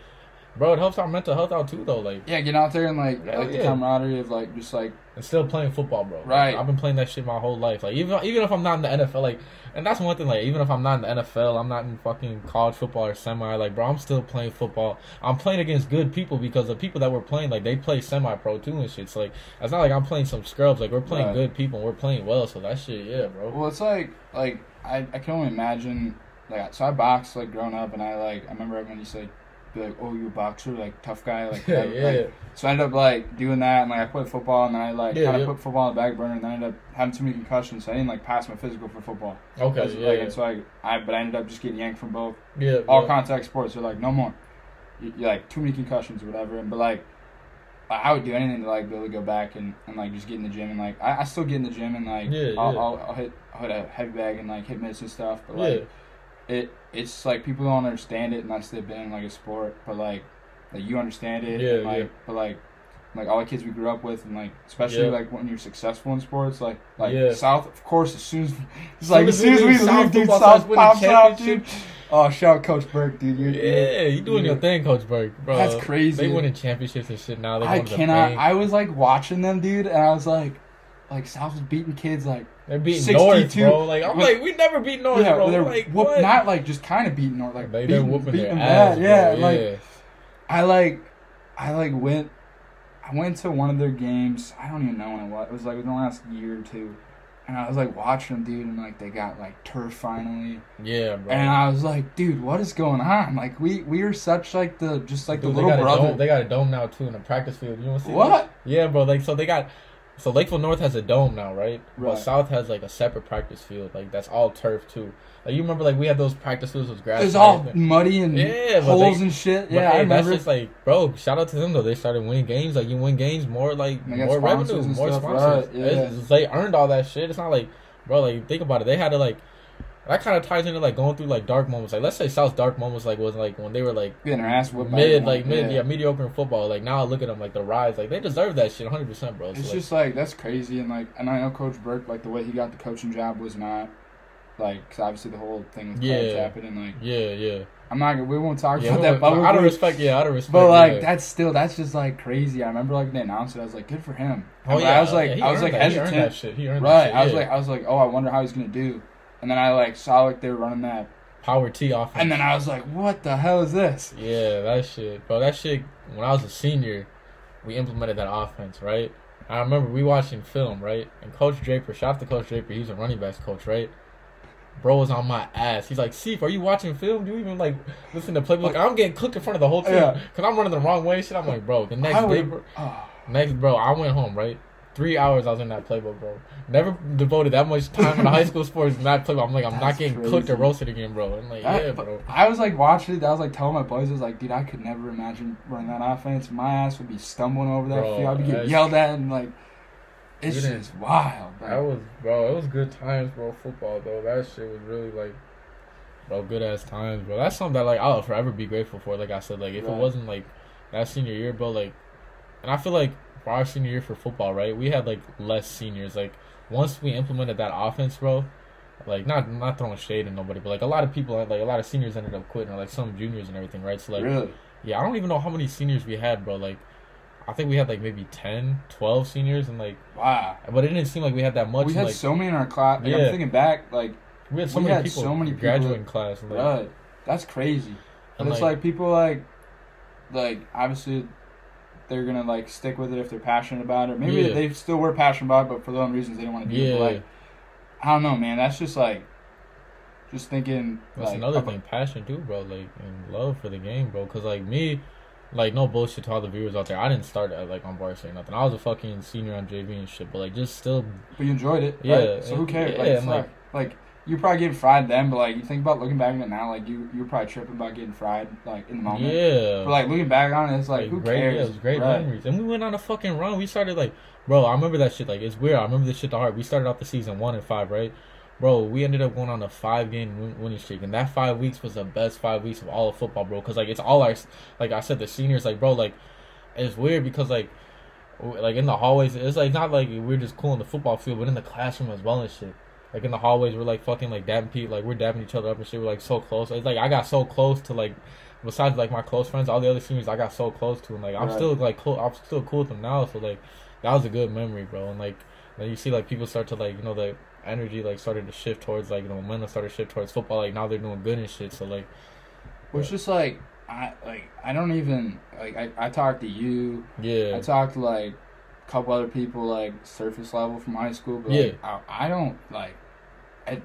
bro. It helps our mental health out too, though. Like yeah, get out there and like like the yeah. camaraderie of like just like and still playing football, bro. Like, Right. I've been playing that shit my whole life. Like even even if I'm not in the NFL, like, and that's one thing. Like even if I'm not in the NFL, I'm not in fucking college football or semi. Like, bro, I'm still playing football. I'm playing against good people because the people that we're playing, like, they play semi pro too and shit. So like, it's not like I'm playing some scrubs. Like we're playing Right. good people. and We're playing well. So that shit, yeah, bro. Well, it's like like I, I can only imagine like so I boxed like growing up and I like I remember everyone used to like be like oh you a boxer like tough guy like, Yeah, like- yeah. so I ended up like doing that and like I played football and then I like Yeah, kind of yeah. put football on the back burner and then I ended up having too many concussions so I didn't like pass my physical for football. Okay, yeah, like, yeah. and so I, I but I ended up just getting yanked from both yeah, all yeah. contact sports. They're like no more. You, you're like too many concussions or whatever. And but like I would do anything to like be able to go back and, and like just get in the gym and like I, I still get in the gym and like Yeah, I'll. I'll, I'll hit I'll hit a heavy bag and like hit mitts and stuff. But yeah. like it it's like people don't understand it unless they've been in like a sport, but like like you understand it. Yeah, and, like yeah. but like like all the kids we grew up with and like especially Yeah. like when you're successful in sports, like like Yeah. South of course as soon as it's like as soon as we leave South dude, South pops out, dude. Oh, shout out Coach Burke, dude. You're, Yeah, you doing your thing, Coach Burke, bro. That's crazy. They winning championships and shit now. They I going to the cannot. I was like watching them, dude, and I was like, like South was beating kids like They're beating 62. North, bro. Like I'm With- like, we never beat North, yeah, bro. they're like whoop, what? not like just kind of beating or like they, beating, whooping beating their ass. Yeah, bro. like. I like, I like went, I went to one of their games. I don't even know when it was. It was like within the last year or two, and I was like watching them, dude, and like they got like turf finally, yeah, bro. and I was like, dude, what is going on? Like we we are such like the just like Dude, the they little a brother. dome. They got a dome now too in the practice field. You want to see What? that? Yeah, bro. Like so they got. So Lakeville North has a dome now, right? But Right. South has like a separate practice field, like that's all turf too. Like you remember, like we had those practice fields with grass. It's all everything. muddy and Yeah, holes and shit. Yeah, I hey, that's just like, bro. Shout out to them though. They started winning games. Like you win games, more like more revenue, more stuff, sponsors. right, yeah. It's- it's- they earned all that shit. It's not like, bro. Like think about it. They had to like. That kind of ties into like going through like dark moments. Like let's say South's dark moments like was like when they were like Getting their ass whipped. mid, like mid, yeah. mediocre in football. Like now, I look at them, like the rise, like they deserve that shit, 100, percent bro. So, It's like, just like that's crazy, and like, and I know Coach Burke, like the way he got the coaching job was not like, cause obviously the whole thing with Yeah. happened, and like, yeah, yeah, I'm not, gonna we won't talk yeah. about that But out of respect, yeah, out of respect. but like yeah. that's still that's just like crazy. I remember like they announced it, I was like, good for him. oh But yeah, I was like, yeah, I was like that. He earned that shit. He earned right? shit, I was yeah. like, I was like, oh, I wonder how he's gonna do, and then I like saw like they were running that, power T offense. and then I was like, what the hell is this? Yeah, that shit, bro. That shit. When I was a senior, we implemented that offense, right? I remember we watching film, right? And Coach Draper, shout out to Coach Draper, he's a running backs coach, right? Bro was on my ass. He's like, "Seif, are you watching film? Do you even like listen to playbook?" I'm getting cooked in front of the whole team Yeah. because I'm running the wrong way. Shit, I'm like, bro. The next day, bro, oh, ah. next bro, I went home, right? Three hours I was in that playbook, bro. Never devoted that much time in high school sports in that playbook. I'm like, I'm not getting crazy. cooked or roasted again, bro. I'm like, that- yeah, bro. I was like watching it. I was like telling my boys, I was like, dude, I could never imagine running that offense. My ass would be stumbling over that Bro, field. I'd be getting yelled at and like, it's just wild. Like, That was, bro. It was good times, bro. Football though, that shit was really like, bro, good ass times, bro. That's something that like I'll forever be grateful for. Like I said, like if Right. it wasn't like that senior year, bro, like, and I feel like for our senior year for football, right, we had like less seniors. Like once we implemented that offense, bro. Like not not throwing shade at nobody, but like a lot of people, like a lot of seniors ended up quitting, or like some juniors and everything, right? So like, really, yeah, I don't even know how many seniors we had, bro. Like, I think we had like maybe 10, 12 seniors, and like, wow. but it didn't seem like we had that much. we and, had like, so many in our class. Like, Yeah. I'm thinking back, like, We had so We many had people, so many people graduating that- class. And like, that's crazy. And it's like, like people like, like obviously, they're gonna like stick with it if they're passionate about it. Maybe Yeah. they still were passionate about it, but for their own reasons they didn't want to do it. But, like, I don't know, man. That's just like, just thinking. that's like, another about- thing. Passion too, bro. Like and love for the game, bro. Cause like me, like no bullshit to all the viewers out there. I didn't start at, like on varsity or nothing. I was a fucking senior on JV and shit. But like just still, But you enjoyed it, Yeah, right? So who cares? yeah, like, it's and, like, like you're probably getting fried then, but like you think about looking back on it now, like you you're probably tripping about getting fried like in the moment. yeah. But like looking back on it, it's like, Like, who great, cares? Yeah, it was great Right. memories. And we went on a fucking run. We started like, bro, I remember that shit. Like, it's weird. I remember this shit the hard. We started off the season one and five, right? Bro, we ended up going on a five game winning streak, and that five weeks was the best five weeks of all of football, bro. Because like it's all our, like I said, the seniors, like bro, like it's weird because like, w- like in the hallways, it's like not like we're just cool in the football field, but in the classroom as well and shit. Like in the hallways, we're like fucking like dabbing people, like we're dabbing each other up and shit. We're like so close. It's like I got so close to like besides like my close friends, all the other seniors I got so close to, and like I'm Right. still like cool. I'm still cool with them now. So like that was a good memory, bro. And like then you see like people start to like you know the energy like started to shift towards like the momentum started to shift towards football. Like now they're doing good and shit. So like Well, it's just like I like I don't even like I, I talked to you. yeah, I talked to like couple other people like surface level from high school, but like, I, I don't like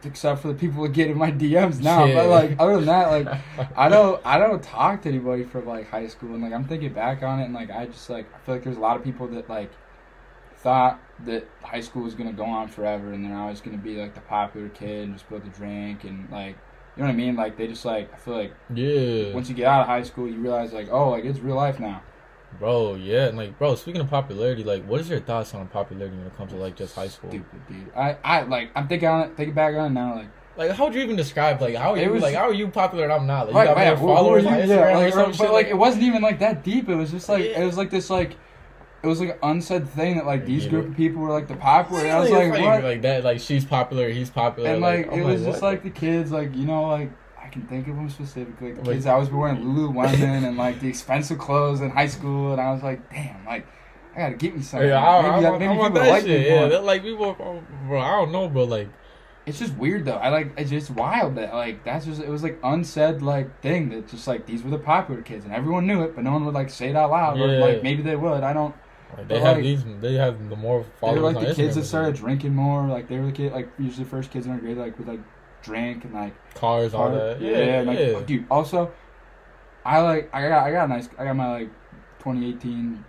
except for the people that get in my DMs now. Yeah. But like other than that, like I don't I don't talk to anybody from like high school and like I'm thinking back on it and like I just like I feel like there's a lot of people that like thought that high school was gonna go on forever and they're always gonna be like the popular kid and just be able to drink and like you know what I mean? Like they just like I feel like yeah, once you get out of high school you realize like, oh like it's real life now. Bro. Yeah, and like bro, speaking of popularity, like what is your thoughts on popularity when it comes to like just high school? Stupid dude. I, I like I'm thinking on it thinking back on it now like Like how would you even describe like how are you was- like how are you popular and I'm not? Like you Right, got right, more followers are on? Instagram Yeah, or like, some but shit, like it wasn't even like that deep. It was just like Yeah. it was like this like it was like an unsaid thing that like these group of people were like the popular. And I was Really? like, what? like that like she's popular, he's popular, and like, I'm it was just what? like the kids, like you know, like can think of them specifically. The Like- kids I was wearing Lululemon and like the expensive clothes in high school, and I was like, damn, like I gotta get me something. Yeah, I, I, maybe I, maybe I want that like shit. Yeah, that, like people, oh, bro. I don't know, bro. Like, It's just weird though. I like it's just wild that like that's just it was like unsaid like thing that just like these were the popular kids and everyone knew it, but no one would like say it out loud. Or Yeah. like maybe they would. I don't. like they have like, these. They have the more They followers. were like the Instagram kids that started drinking more. Like they were the kid like usually the first kids in our grade like would like drink and like cars, all part- that. yeah, Yeah, and, like, yeah. dude. Also, I like I got I got a nice I got my like 2018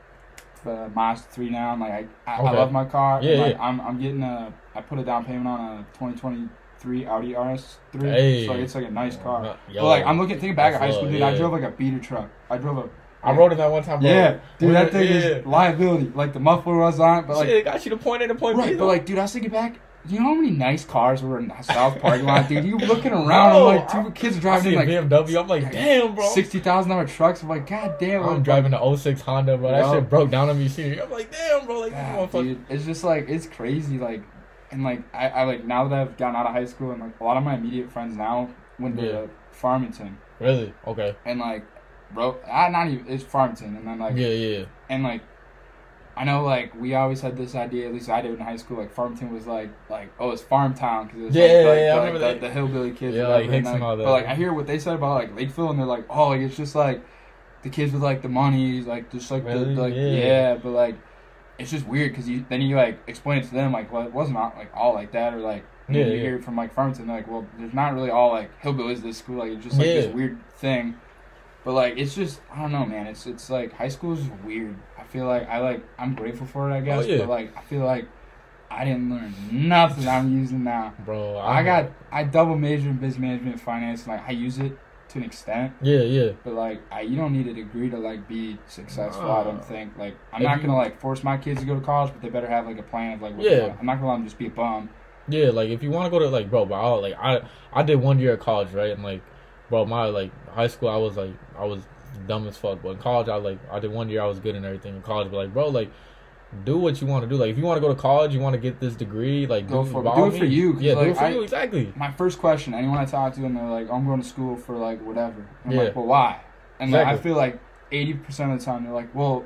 uh, Mazda 3 now. And, like I I, I love my car. and, Yeah, like, yeah. I'm I'm getting a I put a down payment on a 2023 Audi RS3. Hey. So like, it's like a nice car. Not- But like I'm looking thinking back at high school, dude. I drove like a beater truck. I drove a I rode in that one time, bro. yeah, dude. We That were- thing yeah. is liability. Like the muffler was on, but like Shit, got you to point A to point B. Right, though. but like, dude, I was thinking back. You know how many nice cars were in the South parking lot, dude? You looking around, and like two I- kids I driving like BMW. I'm like, damn, bro. sixty thousand dollar trucks. I'm like, god damn, I'm like, driving a 06 Honda, bro. That shit broke down on me. See, I'm like, damn, bro. Like, God, motherfucker. dude, it's just like it's crazy. Like, and like I, I like now that I've gotten out of high school, and like a lot of my immediate friends now went to Yeah. Farmington, Really? Okay. and like, bro, ah, not even it's Farmington, and then like, yeah, yeah. and like. I know, like we always had this idea. At least I did in high school. Like Farmington was like, like oh, it's farm town because it was Yeah, like, yeah, like, yeah, I the, remember like, that. the, the hillbilly kids. Yeah, like Hicks and all that. But like I hear what they said about like Lakeville, and they're like, oh, like it's just like the kids with like the money, like just like Really? the like Yeah. yeah. But like it's just weird because you then you like explain it to them like well it wasn't all, like all like that or like Yeah, you yeah. hear it from like Farmington like well there's not really all like hillbillies this school like it's just like this weird thing but like it's just I don't know man it's it's like high school is weird feel like I like I'm grateful for it I guess Oh, yeah. but like I feel like I didn't learn nothing I'm using now bro. I got I double major in business management and finance and like I use it to an extent Yeah, yeah. but like, I, you don't need a degree to like be successful. I don't think. Like, I'm If not gonna like force my kids to go to college, but they better have like a plan of like. What Yeah. I'm not gonna let them just be a bum. Yeah, like if you want to go to like, bro, but I like I I did one year of college, right? And like, bro, my like high school, I was like I was dumb as fuck, but in college, I like I did one year, I was good and everything in college, but like, bro, like. Do what you want to do. Like, if you want to go to college, you want to get this degree. Like, Go do, for it. do it for you, Yeah, do it for I- you. Exactly. My first question, anyone I talk to, and they're like, "I'm going to school for like whatever." And I'm Yeah. like, "Well, why?" And like, I feel like 80 percent of the time they're like, "Well,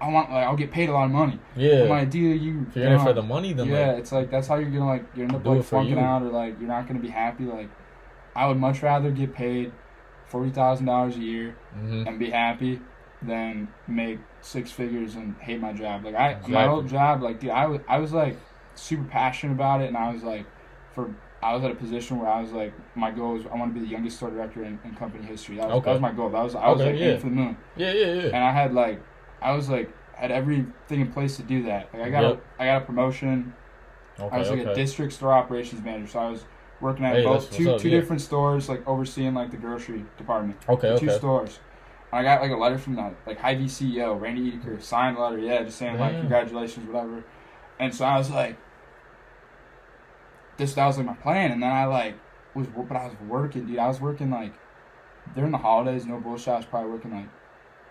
I want like I'll get paid a lot of money." Yeah. Like, "Dude, you." if you're in it for the money, then yeah, like, it's like that's how you're gonna like you end up like it for flunking you. out or like you're not gonna be happy. Like, I would much rather get paid forty thousand dollars a year hmm and be happy than make six figures and hate my job. Like I, my old job, like dude, I was, I was like super passionate about it, and I was like, for I was at a position where I was like, my goal was I want to be the youngest store director in, in company history. That was, Okay. that was my goal. That was I was Okay, like yeah. aiming for the moon, yeah, yeah, yeah. and I had like, I was like had everything in place to do that. Like I got Yep. a, I got a promotion. Okay, I was like okay. a district store operations manager, so I was working at Hey, both that's two what's up, two yeah. different stores, like overseeing like the grocery department okay, two okay. stores. I got like a letter from that, like Hy-Vee CEO, Randy Edeker, signed letter, yeah, just saying like Damn. congratulations, whatever. And so I was like, this that was like my plan, and then I like was but I was working, dude. I was working like during the holidays, no bullshit. I was probably working like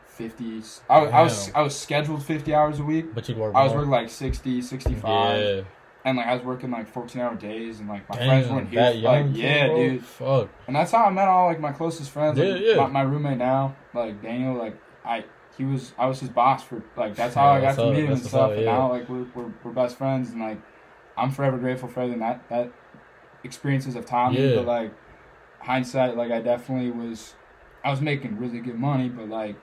fifty. I, was- I was Damn. I was scheduled fifty hours a week. But you'd work. I was more. working like 60, 65, Yeah. And like I was working like fourteen hour days, and like my Damn, friends weren't here. like yeah, bro? dude. Fuck. And that's how I met all like my closest friends. Like, Yeah, yeah. My, my roommate now, like Daniel, like I, he was, I was his boss for like that's how I got to meet him and stuff. up, And now like we're, we're we're best friends, and like I'm forever grateful for everything that that experiences have taught me. Yeah. But like hindsight, like I definitely was, I was making really good money, but like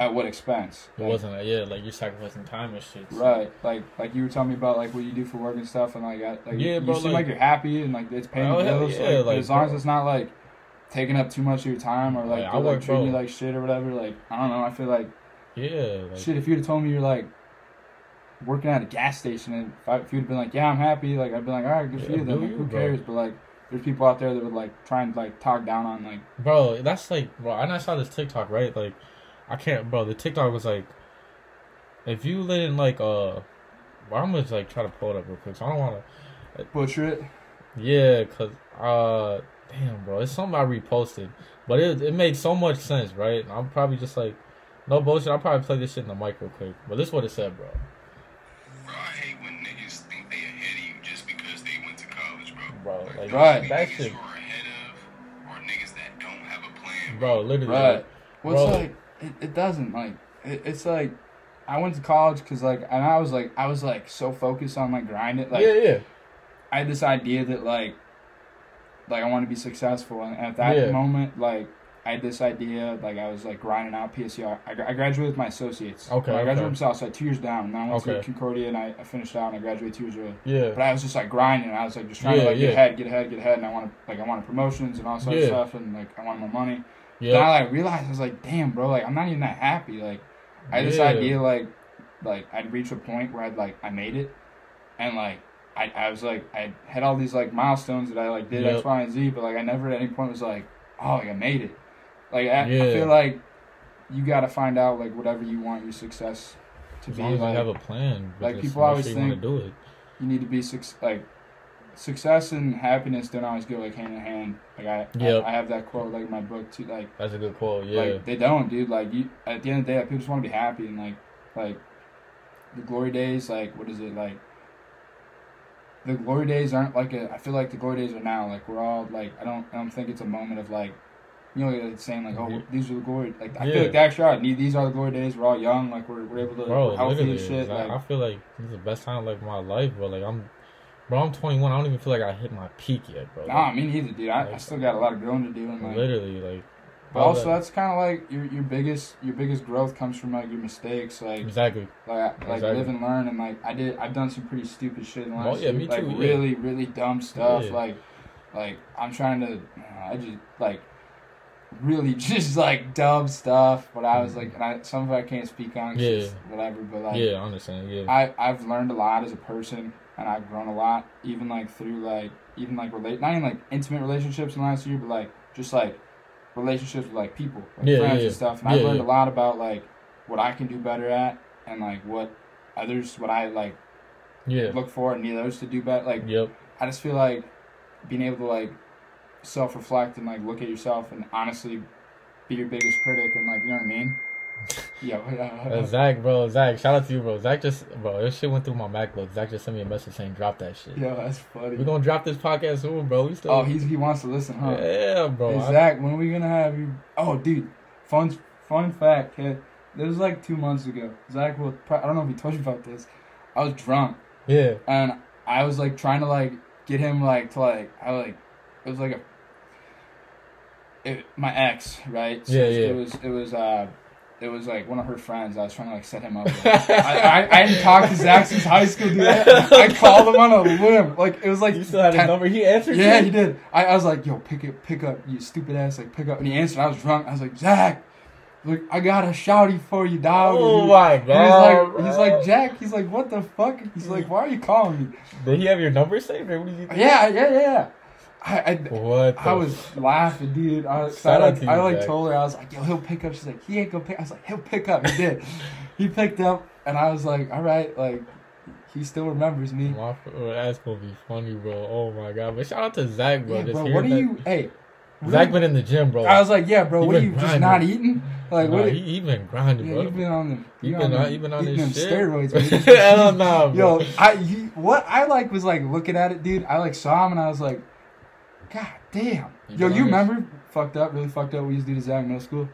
at what expense? It Like, wasn't. Like, yeah, like you're sacrificing time and shit. so- Right, like like you were telling me about like what you do for work and stuff, and like I, like Yeah, you bro, seem like- like, you're happy and like it's paying Oh, the bills. yeah, like, as long as it's not like taking up too much of your time or like, they're, like work, treating you like shit or whatever. Like I don't know. I feel like Yeah. Like, shit. If you'd have told me you're like working at a gas station and if, I, if you'd have been like, yeah, I'm happy, like I'd be like, all right, good for you. Then like, you, who bro. cares? But like, there's people out there that would like try and like talk down on like Bro, that's like, bro. And I saw this TikTok, right? Like, I can't, bro. The TikTok was like, if you didn't like, uh, well, I'm gonna just like try to pull it up real quick. So I don't want to, butcher it. yeah, cause, uh, damn, bro, it's something I reposted, but it it made so much sense, right? I'm probably just like, no bullshit. I'll probably play this shit in the mic real quick. But this is what it said, bro. Bro, when niggas think they ahead of you just because they went to college, bro. Bro, like Right. Those that niggas shit, who are ahead of, or niggas that don't have a plan. bro. Literally, Right. Well, it's Bro. like it, it doesn't like it, it's like I went to college because like and I was like I was like so focused on like grinding like yeah, yeah, I had this idea that like like I want to be successful and at that Yeah. moment like I had this idea like I was like grinding out PSEO. I, I graduated with my associates. Okay, I graduated okay. from Southside two years down. And then I went Okay. to Concordia and I, I finished out and I graduated two years early. yeah. But I was just like grinding. And I was like just trying Yeah, to like yeah. get ahead, get ahead, get ahead. And I wanted like I wanted promotions and all other Yeah. stuff and like I wanted more money. Yeah, Then I like realized I was like, damn, bro, like I'm not even that happy. Like I had this idea like like I'd reach a point where I'd like I made it, and like I, I was like I had all these like milestones that I like did Yep. X Y and Z, but like I never at any point was like, oh, like I made it. Like I, Yeah. I feel like you got to find out like whatever you want your success to as be. long as Like you have a plan, like, people always you think- do it. you need to be like success and happiness don't always go like hand in hand. Like I Yep. I, I have that quote like in my book too. Like That's a good quote. Yeah, like they don't, dude. Like you, at the end of the day, like, people just want to be happy and like, like the glory days. Like what is it like? The glory days aren't like a. I feel like the glory days are now. Like we're all like. I don't. I don't think it's a moment of like. You know, like saying like, oh, Yeah. these are the glory. Like I Yeah. feel like actually are. These are the glory days. We're all young. Like we're, we're able to. bro, healthy and shit. like, Like I feel like this is the best time like my life, But Like I'm, bro, I'm 21. I don't even feel like I hit my peak yet, bro. nah, Like, me neither, dude. I, I still got a lot of growing to do and like. literally, like, But also, that's kind of like your your biggest your biggest growth comes from like your mistakes, like exactly. like like Exactly. live and learn. And like I did, I've done some pretty stupid shit in the Oh, yeah, year, me like too, yeah. really really dumb stuff. Yeah. Like like I'm trying to, I just like really just like dumb stuff. But I was like, mm-hmm. and I, some of it I can't speak on, Yeah. whatever. But like yeah, I understand. Yeah, I I've learned a lot as a person, and I've grown a lot, even like through like even like relate not even like intimate relationships in the last year, but like just like relationships with like people, like Yeah, friends yeah, and stuff. And yeah. I've learned Yeah, a lot about like what I can do better at, and like what others, what I like yeah, look for and need others to do better. Like yep. I just feel like being able to like self reflect and like look at yourself and honestly be your biggest critic and like you know what I mean. Yo, Uh, Zach, bro, Zach, shout out to you, bro. Zach just, bro, this shit went through my MacBook. Zach just sent me a message saying drop that shit. yo, that's funny. We're gonna drop this podcast soon, bro. We still, Oh, he's he wants to listen, huh? yeah, bro. Hey, Zach, when are we gonna have you? Oh, dude, fun fun fact, kid. This was like two months ago. Zach will. I don't know if he told you about this. I was drunk yeah, and I was like trying to like get him like to like I like it was like a it, my ex right. Yeah, it, yeah. It was it was uh it was like one of her friends. I was trying to like set him up. With. I, I I hadn't talked to Zach since high school, dude. I, I called him on a whim. Like it was like you still had his number. He answered. yeah, you? he did. I, I was like, yo, pick it, pick up, you stupid ass, like pick up. And he answered. I was drunk. I was like, Zach, like I got a shouty for you, dog. Oh my god. he's like, he's like, Jack. He's like, what the fuck? He's like, why are you calling me? Did he have your number saved? Or what did you? Yeah, yeah, yeah. yeah. I, I, What? I the was laughing, dude. I, I like, I like told her, I was like, yo, he'll pick up. She's like, he ain't gonna pick. I was like, he'll pick up. He did. he picked up, and I was like, all right, like, he still remembers me. My, bro, that's gonna be funny, bro. Oh my god! But shout out to Zach, bro. Yeah, bro, what are that- you? Hey, Zach been in the gym, bro. I was like, yeah, bro. He What are you just not eating? Like, Nah, what? he, he been grinding, yeah, bro. you been on them. He been on on- he been on shit. steroids. Hell no, bro. Yo, I he, what I like was like looking at it, dude. I like saw him and I was like, God damn. You Yo, you remember fucked up, really fucked up? We used to do to Zach in middle school.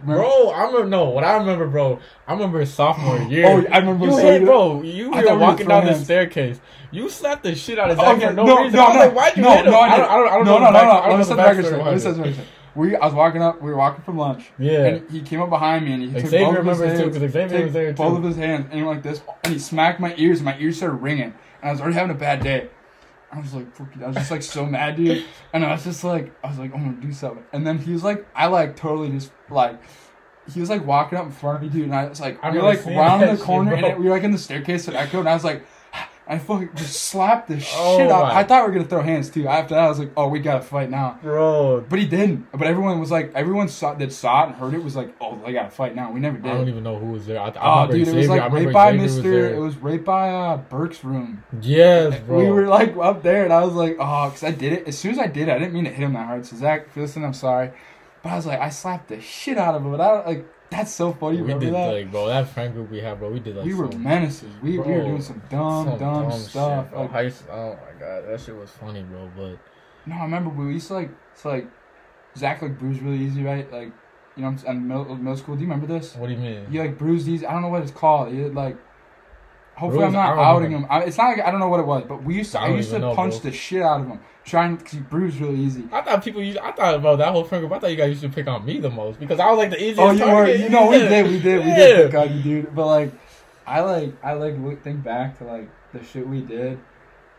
Remember? Bro, I remember no. What I remember, bro. I remember sophomore year. Oh, I remember You hit, bro. You were thought we were walking down the staircase. You slapped the shit out of Oh, Zach yeah, for no, reason. I was like, why'd you no, hit him? No, I, I don't, I don't, I don't no, know. no, no, no. Don't Let me set the record straight. Let me set it. the record straight. We, I was walking up. We were walking from lunch. Yeah. And he came up behind me and he took Xavier both of his remembers too, hands, 'cause Xavier was there, both too. of his hands, and he went like this, and he smacked my ears, and my ears started ringing, and I was already having a bad day. I was like, fuck you. I was just like so mad, dude. And I was just like, I was like, I'm gonna do something. And then he was like, I like totally just like, he was like walking up in front of me, dude. And I was like, I we were like seeing round the corner, bro. and it, we were like in the staircase at Echo, and I was like, I fucking just slapped the Oh shit out. I thought we were gonna throw hands too. After that, I was like, oh, we gotta fight now. Bro, But he didn't. But everyone was like, everyone saw that saw it and heard it was like, oh, they gotta fight now. We never did. I don't even know who was there. I, I Oh, remember dude, it was like right by Xavier Mister. It was right by uh, Burke's room. Yes, bro. We were like up there, and I was like, oh, because I did it. As soon as I did it, I didn't mean to hit him that hard. So Zach, if you listen, I'm sorry. But I was like, I slapped the shit out of him. But I don't like. That's so funny. we Remember did that? like, bro. That friend group we had, bro. We did like we were some, menaces. We, we were doing some dumb, some dumb, stuff. shit, like, oh my god, that shit was funny, bro. But No, I remember we used to like, it's like, Zach like bruised really easy, right? Like, you know, I'm saying? middle, middle school. Do you remember this? what do you mean? You like bruised these. I don't know what it's called. He like. Hopefully, Bruised? I'm not outing him. I, it's not like I don't know what it was, but we used to. I I, used to know, punch bro. the shit out of him, trying he bruised really easy. I thought people used. I thought, bro, that whole friend group. I thought you guys used to pick on me the most because I was like the easiest. Oh, you were. You know, we did. We did. We Yeah. did pick on you, dude. But like, I like. I like think back to like the shit we did,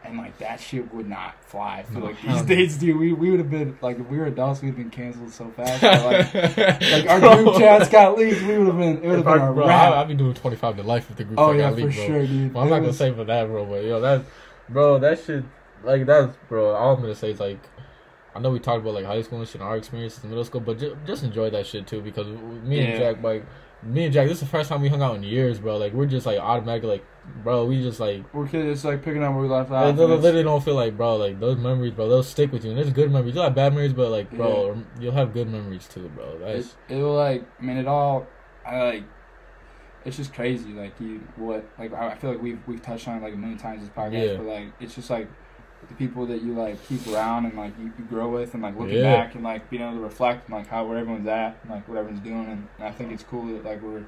and like that shit would not fly. No, like these days, dude. We we would have been like if we were adults, we'd have been canceled so fast. But, like, like, our group chats got leaked, we would have been. It would have If been I- a bro. I, I'd be doing 25 to life with the group. oh that yeah, got for leaked, bro. sure, dude. Well, I'm It not gonna say for that, bro, but yo, that, bro, that shit, like that's, bro. All I'm gonna say is like, I know we talked about like high school and shit, and our experiences in middle school, but ju- just enjoy that shit too because me and Jack, like, me and Jack, this is the first time we hung out in years, bro. Like we're just like automatically like, bro, we just like. We're kids. It's like picking up where we left off. it's- literally don't feel like, bro, like those memories, bro, they'll stick with you. And there's good memories. You'll have bad memories, but like, bro, you'll have good memories too, bro. it, That's it will like I mean it all I like it's just crazy like you what like I I feel like we've we've touched on it like a million times this podcast Yeah. but like it's just like the people that you like keep around and like you, you grow with and like looking Yeah. back and like being able to reflect on like how where everyone's at and like what everyone's doing and, and I think it's cool that like we're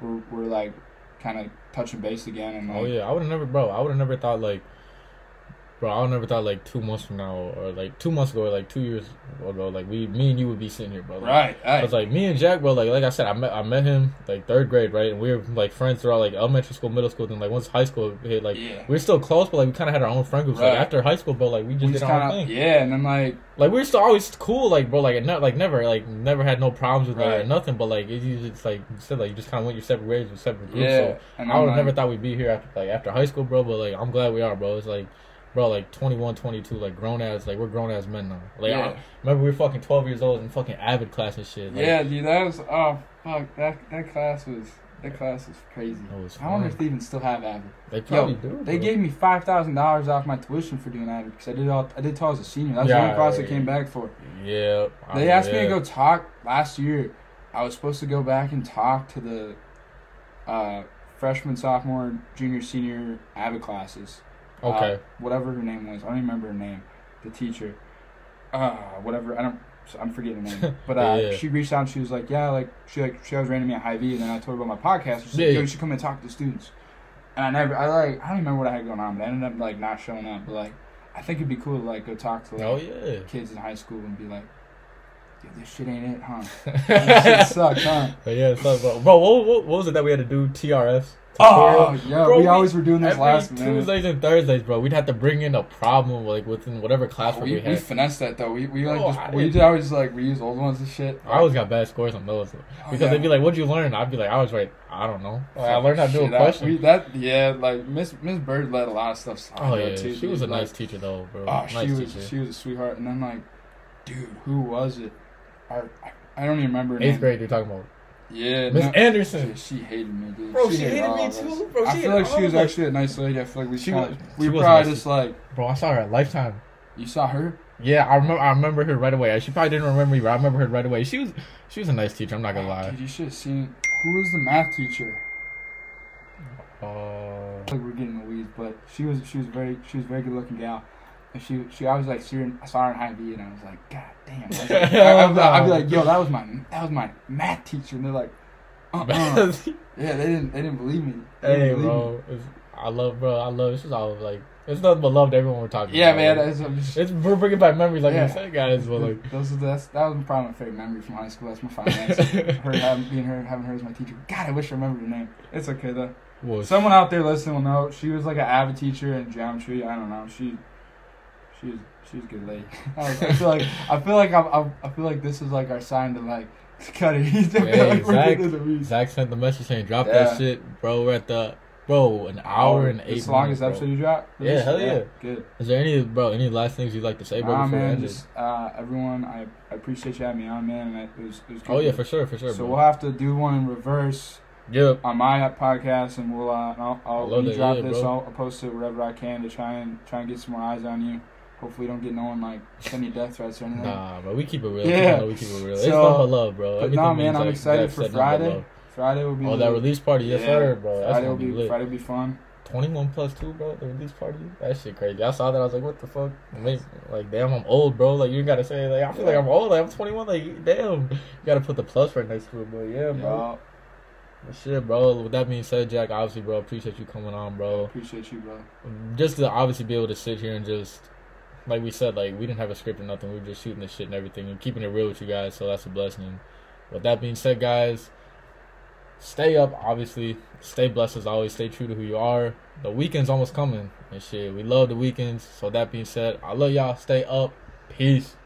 we're, we're like kind of touching base again and oh, like Oh yeah, I would have never, bro. I would have never thought like Bro, I never thought like two months from now, or like two months ago, or like two years ago, like we, me and you would be sitting here, bro. Like, Right. I right. was like me and Jack, bro. Like, like I said, I met I met him like third grade, right? And we were like friends throughout like elementary school, middle school, then like once high school hit, like Yeah. we are still close, but like we kind of had our own friend groups. Like Right. after high school, bro, like we just we did just our kind own of thing. yeah, and then like Like we were still always cool, like bro, like it not like never, like never had no problems with that or nothing. But like it, just like you said, like you just kind of went your separate ways with separate groups. yeah, So and I would like, never thought we'd be here after like after high school, bro. But like I'm glad we are, bro. It's like, bro, like 21, 22, like grown ass, like we're grown ass men now. Like Yeah. I, remember we were fucking 12 years old in fucking avid class and shit. Like, Yeah, dude, that was oh fuck that that class was that class was crazy. Was I wonder if they even still have Avid. they probably Yo, do. They bro. gave me five thousand dollars off my tuition for doing Avid because I did all I did till I was a senior. That's was the Yeah, only class I came back for. Yeah. They asked me to go talk last year. I was supposed to go back and talk to the uh, freshman, sophomore, junior, senior Avid classes. Uh, Okay. whatever her name was, I don't even remember her name. The teacher. Uh, whatever. I don't. I'm forgetting her name. But uh, Yeah. she reached out and she was like, "Yeah, like she like she was ranting me at Hy-Vee, and then I told her about my podcast. She's Yeah, like, yeah. "Yo, you should come and talk to the students." And I never, I like, I don't remember what I had going on, but I ended up like not showing up. But like, I think it'd be cool to like go talk to like oh yeah. kids in high school and be like, "Dude, this shit ain't it, huh? This shit sucks, huh?" But yeah, so, bro, bro what, what, what was it that we had to do? TRS. Oh, yeah, Bro, we always were doing this every last minute. Tuesdays and Thursdays, bro. We'd have to bring in a problem like within whatever classroom we, we, we had. finessed that though. We we like Oh, just I we did. just always like reuse old ones and shit. I always got bad scores on those Oh, because yeah. they'd be like, "What'd you learn?" I'd be like, "I was right. I don't know. Like, I learned how to do a Shit, I- question." we, that yeah, like Miss Miss Bird let a lot of stuff slide. oh yeah, too, she dude. was a Like, nice teacher though, bro. Oh, nice she was teacher. she was a sweetheart. And then like, dude, who was it? I I, I don't even remember. Eighth name. grade, you're talking about Yeah, Miss no- Anderson. Dude, she hated me, dude. Bro, she hated all me too, bro. I She feel like she was actually a nice lady. I feel like we She kinda, was- we she were was probably just like Bro, I saw her at Lifetime. you saw her. Yeah, I remember. I remember her right away. She probably didn't remember me, but I remember her right away. She was, she was a nice teacher. I'm not gonna Oh, lie. Dude, you should have seen who was the math teacher. Uh, like we're getting in the weeds, but she was she was very she was a very good looking gal. And she she always like I saw her in Hy-Vee and I was like, God damn. I was like, I, I'd, be like, I'd be like, yo, that was my that was my math teacher, and they're like, uh uh yeah, they didn't they didn't believe me. They hey, believe bro. It's, I love, bro. I love. This is all like. It's nothing but love to everyone we're talking. Yeah, about. man, Like, just, it's we're bringing back memories, like Yeah. you said, guys. But like, those are that's that was probably my favorite memory from high school. That's my finance. her having being her having her as my teacher. God, I wish I remembered her name. It's okay though. Someone out there listening will know. She was like an avid teacher in geometry. I don't know. She, she was she was a good lady. I feel like I feel like I'm, I'm, I feel like this is like our sign to like cut it. I feel like we're Zach, the weeds. Zach sent the message saying, "Drop Yeah. that shit, bro." We're at the bro an hour and eight. It's the longest minutes, episode you dropped. Yeah, hell yeah. Good. Is there any, bro? Any last things you'd like to say, bro? Nah, before we man. Just uh, everyone, I, I appreciate you having me on, man. And it was, it was Oh yeah, for sure, for sure, So bro. we'll have to do one in reverse Yep. on my podcast, and we'll uh, I'll, I'll I love when you that, drop yeah, this, bro. I'll, I'll post it wherever I can to try and try and get some more eyes on you. Hopefully, we don't get no one like send you death threats or anything. Nah, but We keep it real. Yeah. Yeah. We keep it real. it's So- nothing but love, bro. But Everything nah, man, I'm like, excited for said, nothing but Friday. Friday will be. Oh, lit. that release party, yes Yeah. sir, bro. That's Friday will be be lit. Friday will be fun. 21 plus 2, bro. The release party. That shit crazy. I saw that. I was like, what the fuck? Maybe, like, damn, I'm old, bro. Like, you gotta say, like, I feel like I'm old. Like, I'm 21. Like, damn. You gotta put the plus right next to it, bro. Yeah, bro. But shit, bro. With that being said, Jack, obviously, bro, appreciate you coming on, bro. appreciate you, bro. Just to obviously be able to sit here and just, like we said, like, we didn't have a script or nothing. We were just shooting the shit and everything and keeping it real with you guys. So that's a blessing. With that being said, guys, stay up, obviously. Stay blessed as always. Stay true to who you are. The weekend's almost coming and shit. We love the weekends. So that being said, I love y'all. Stay up. Peace.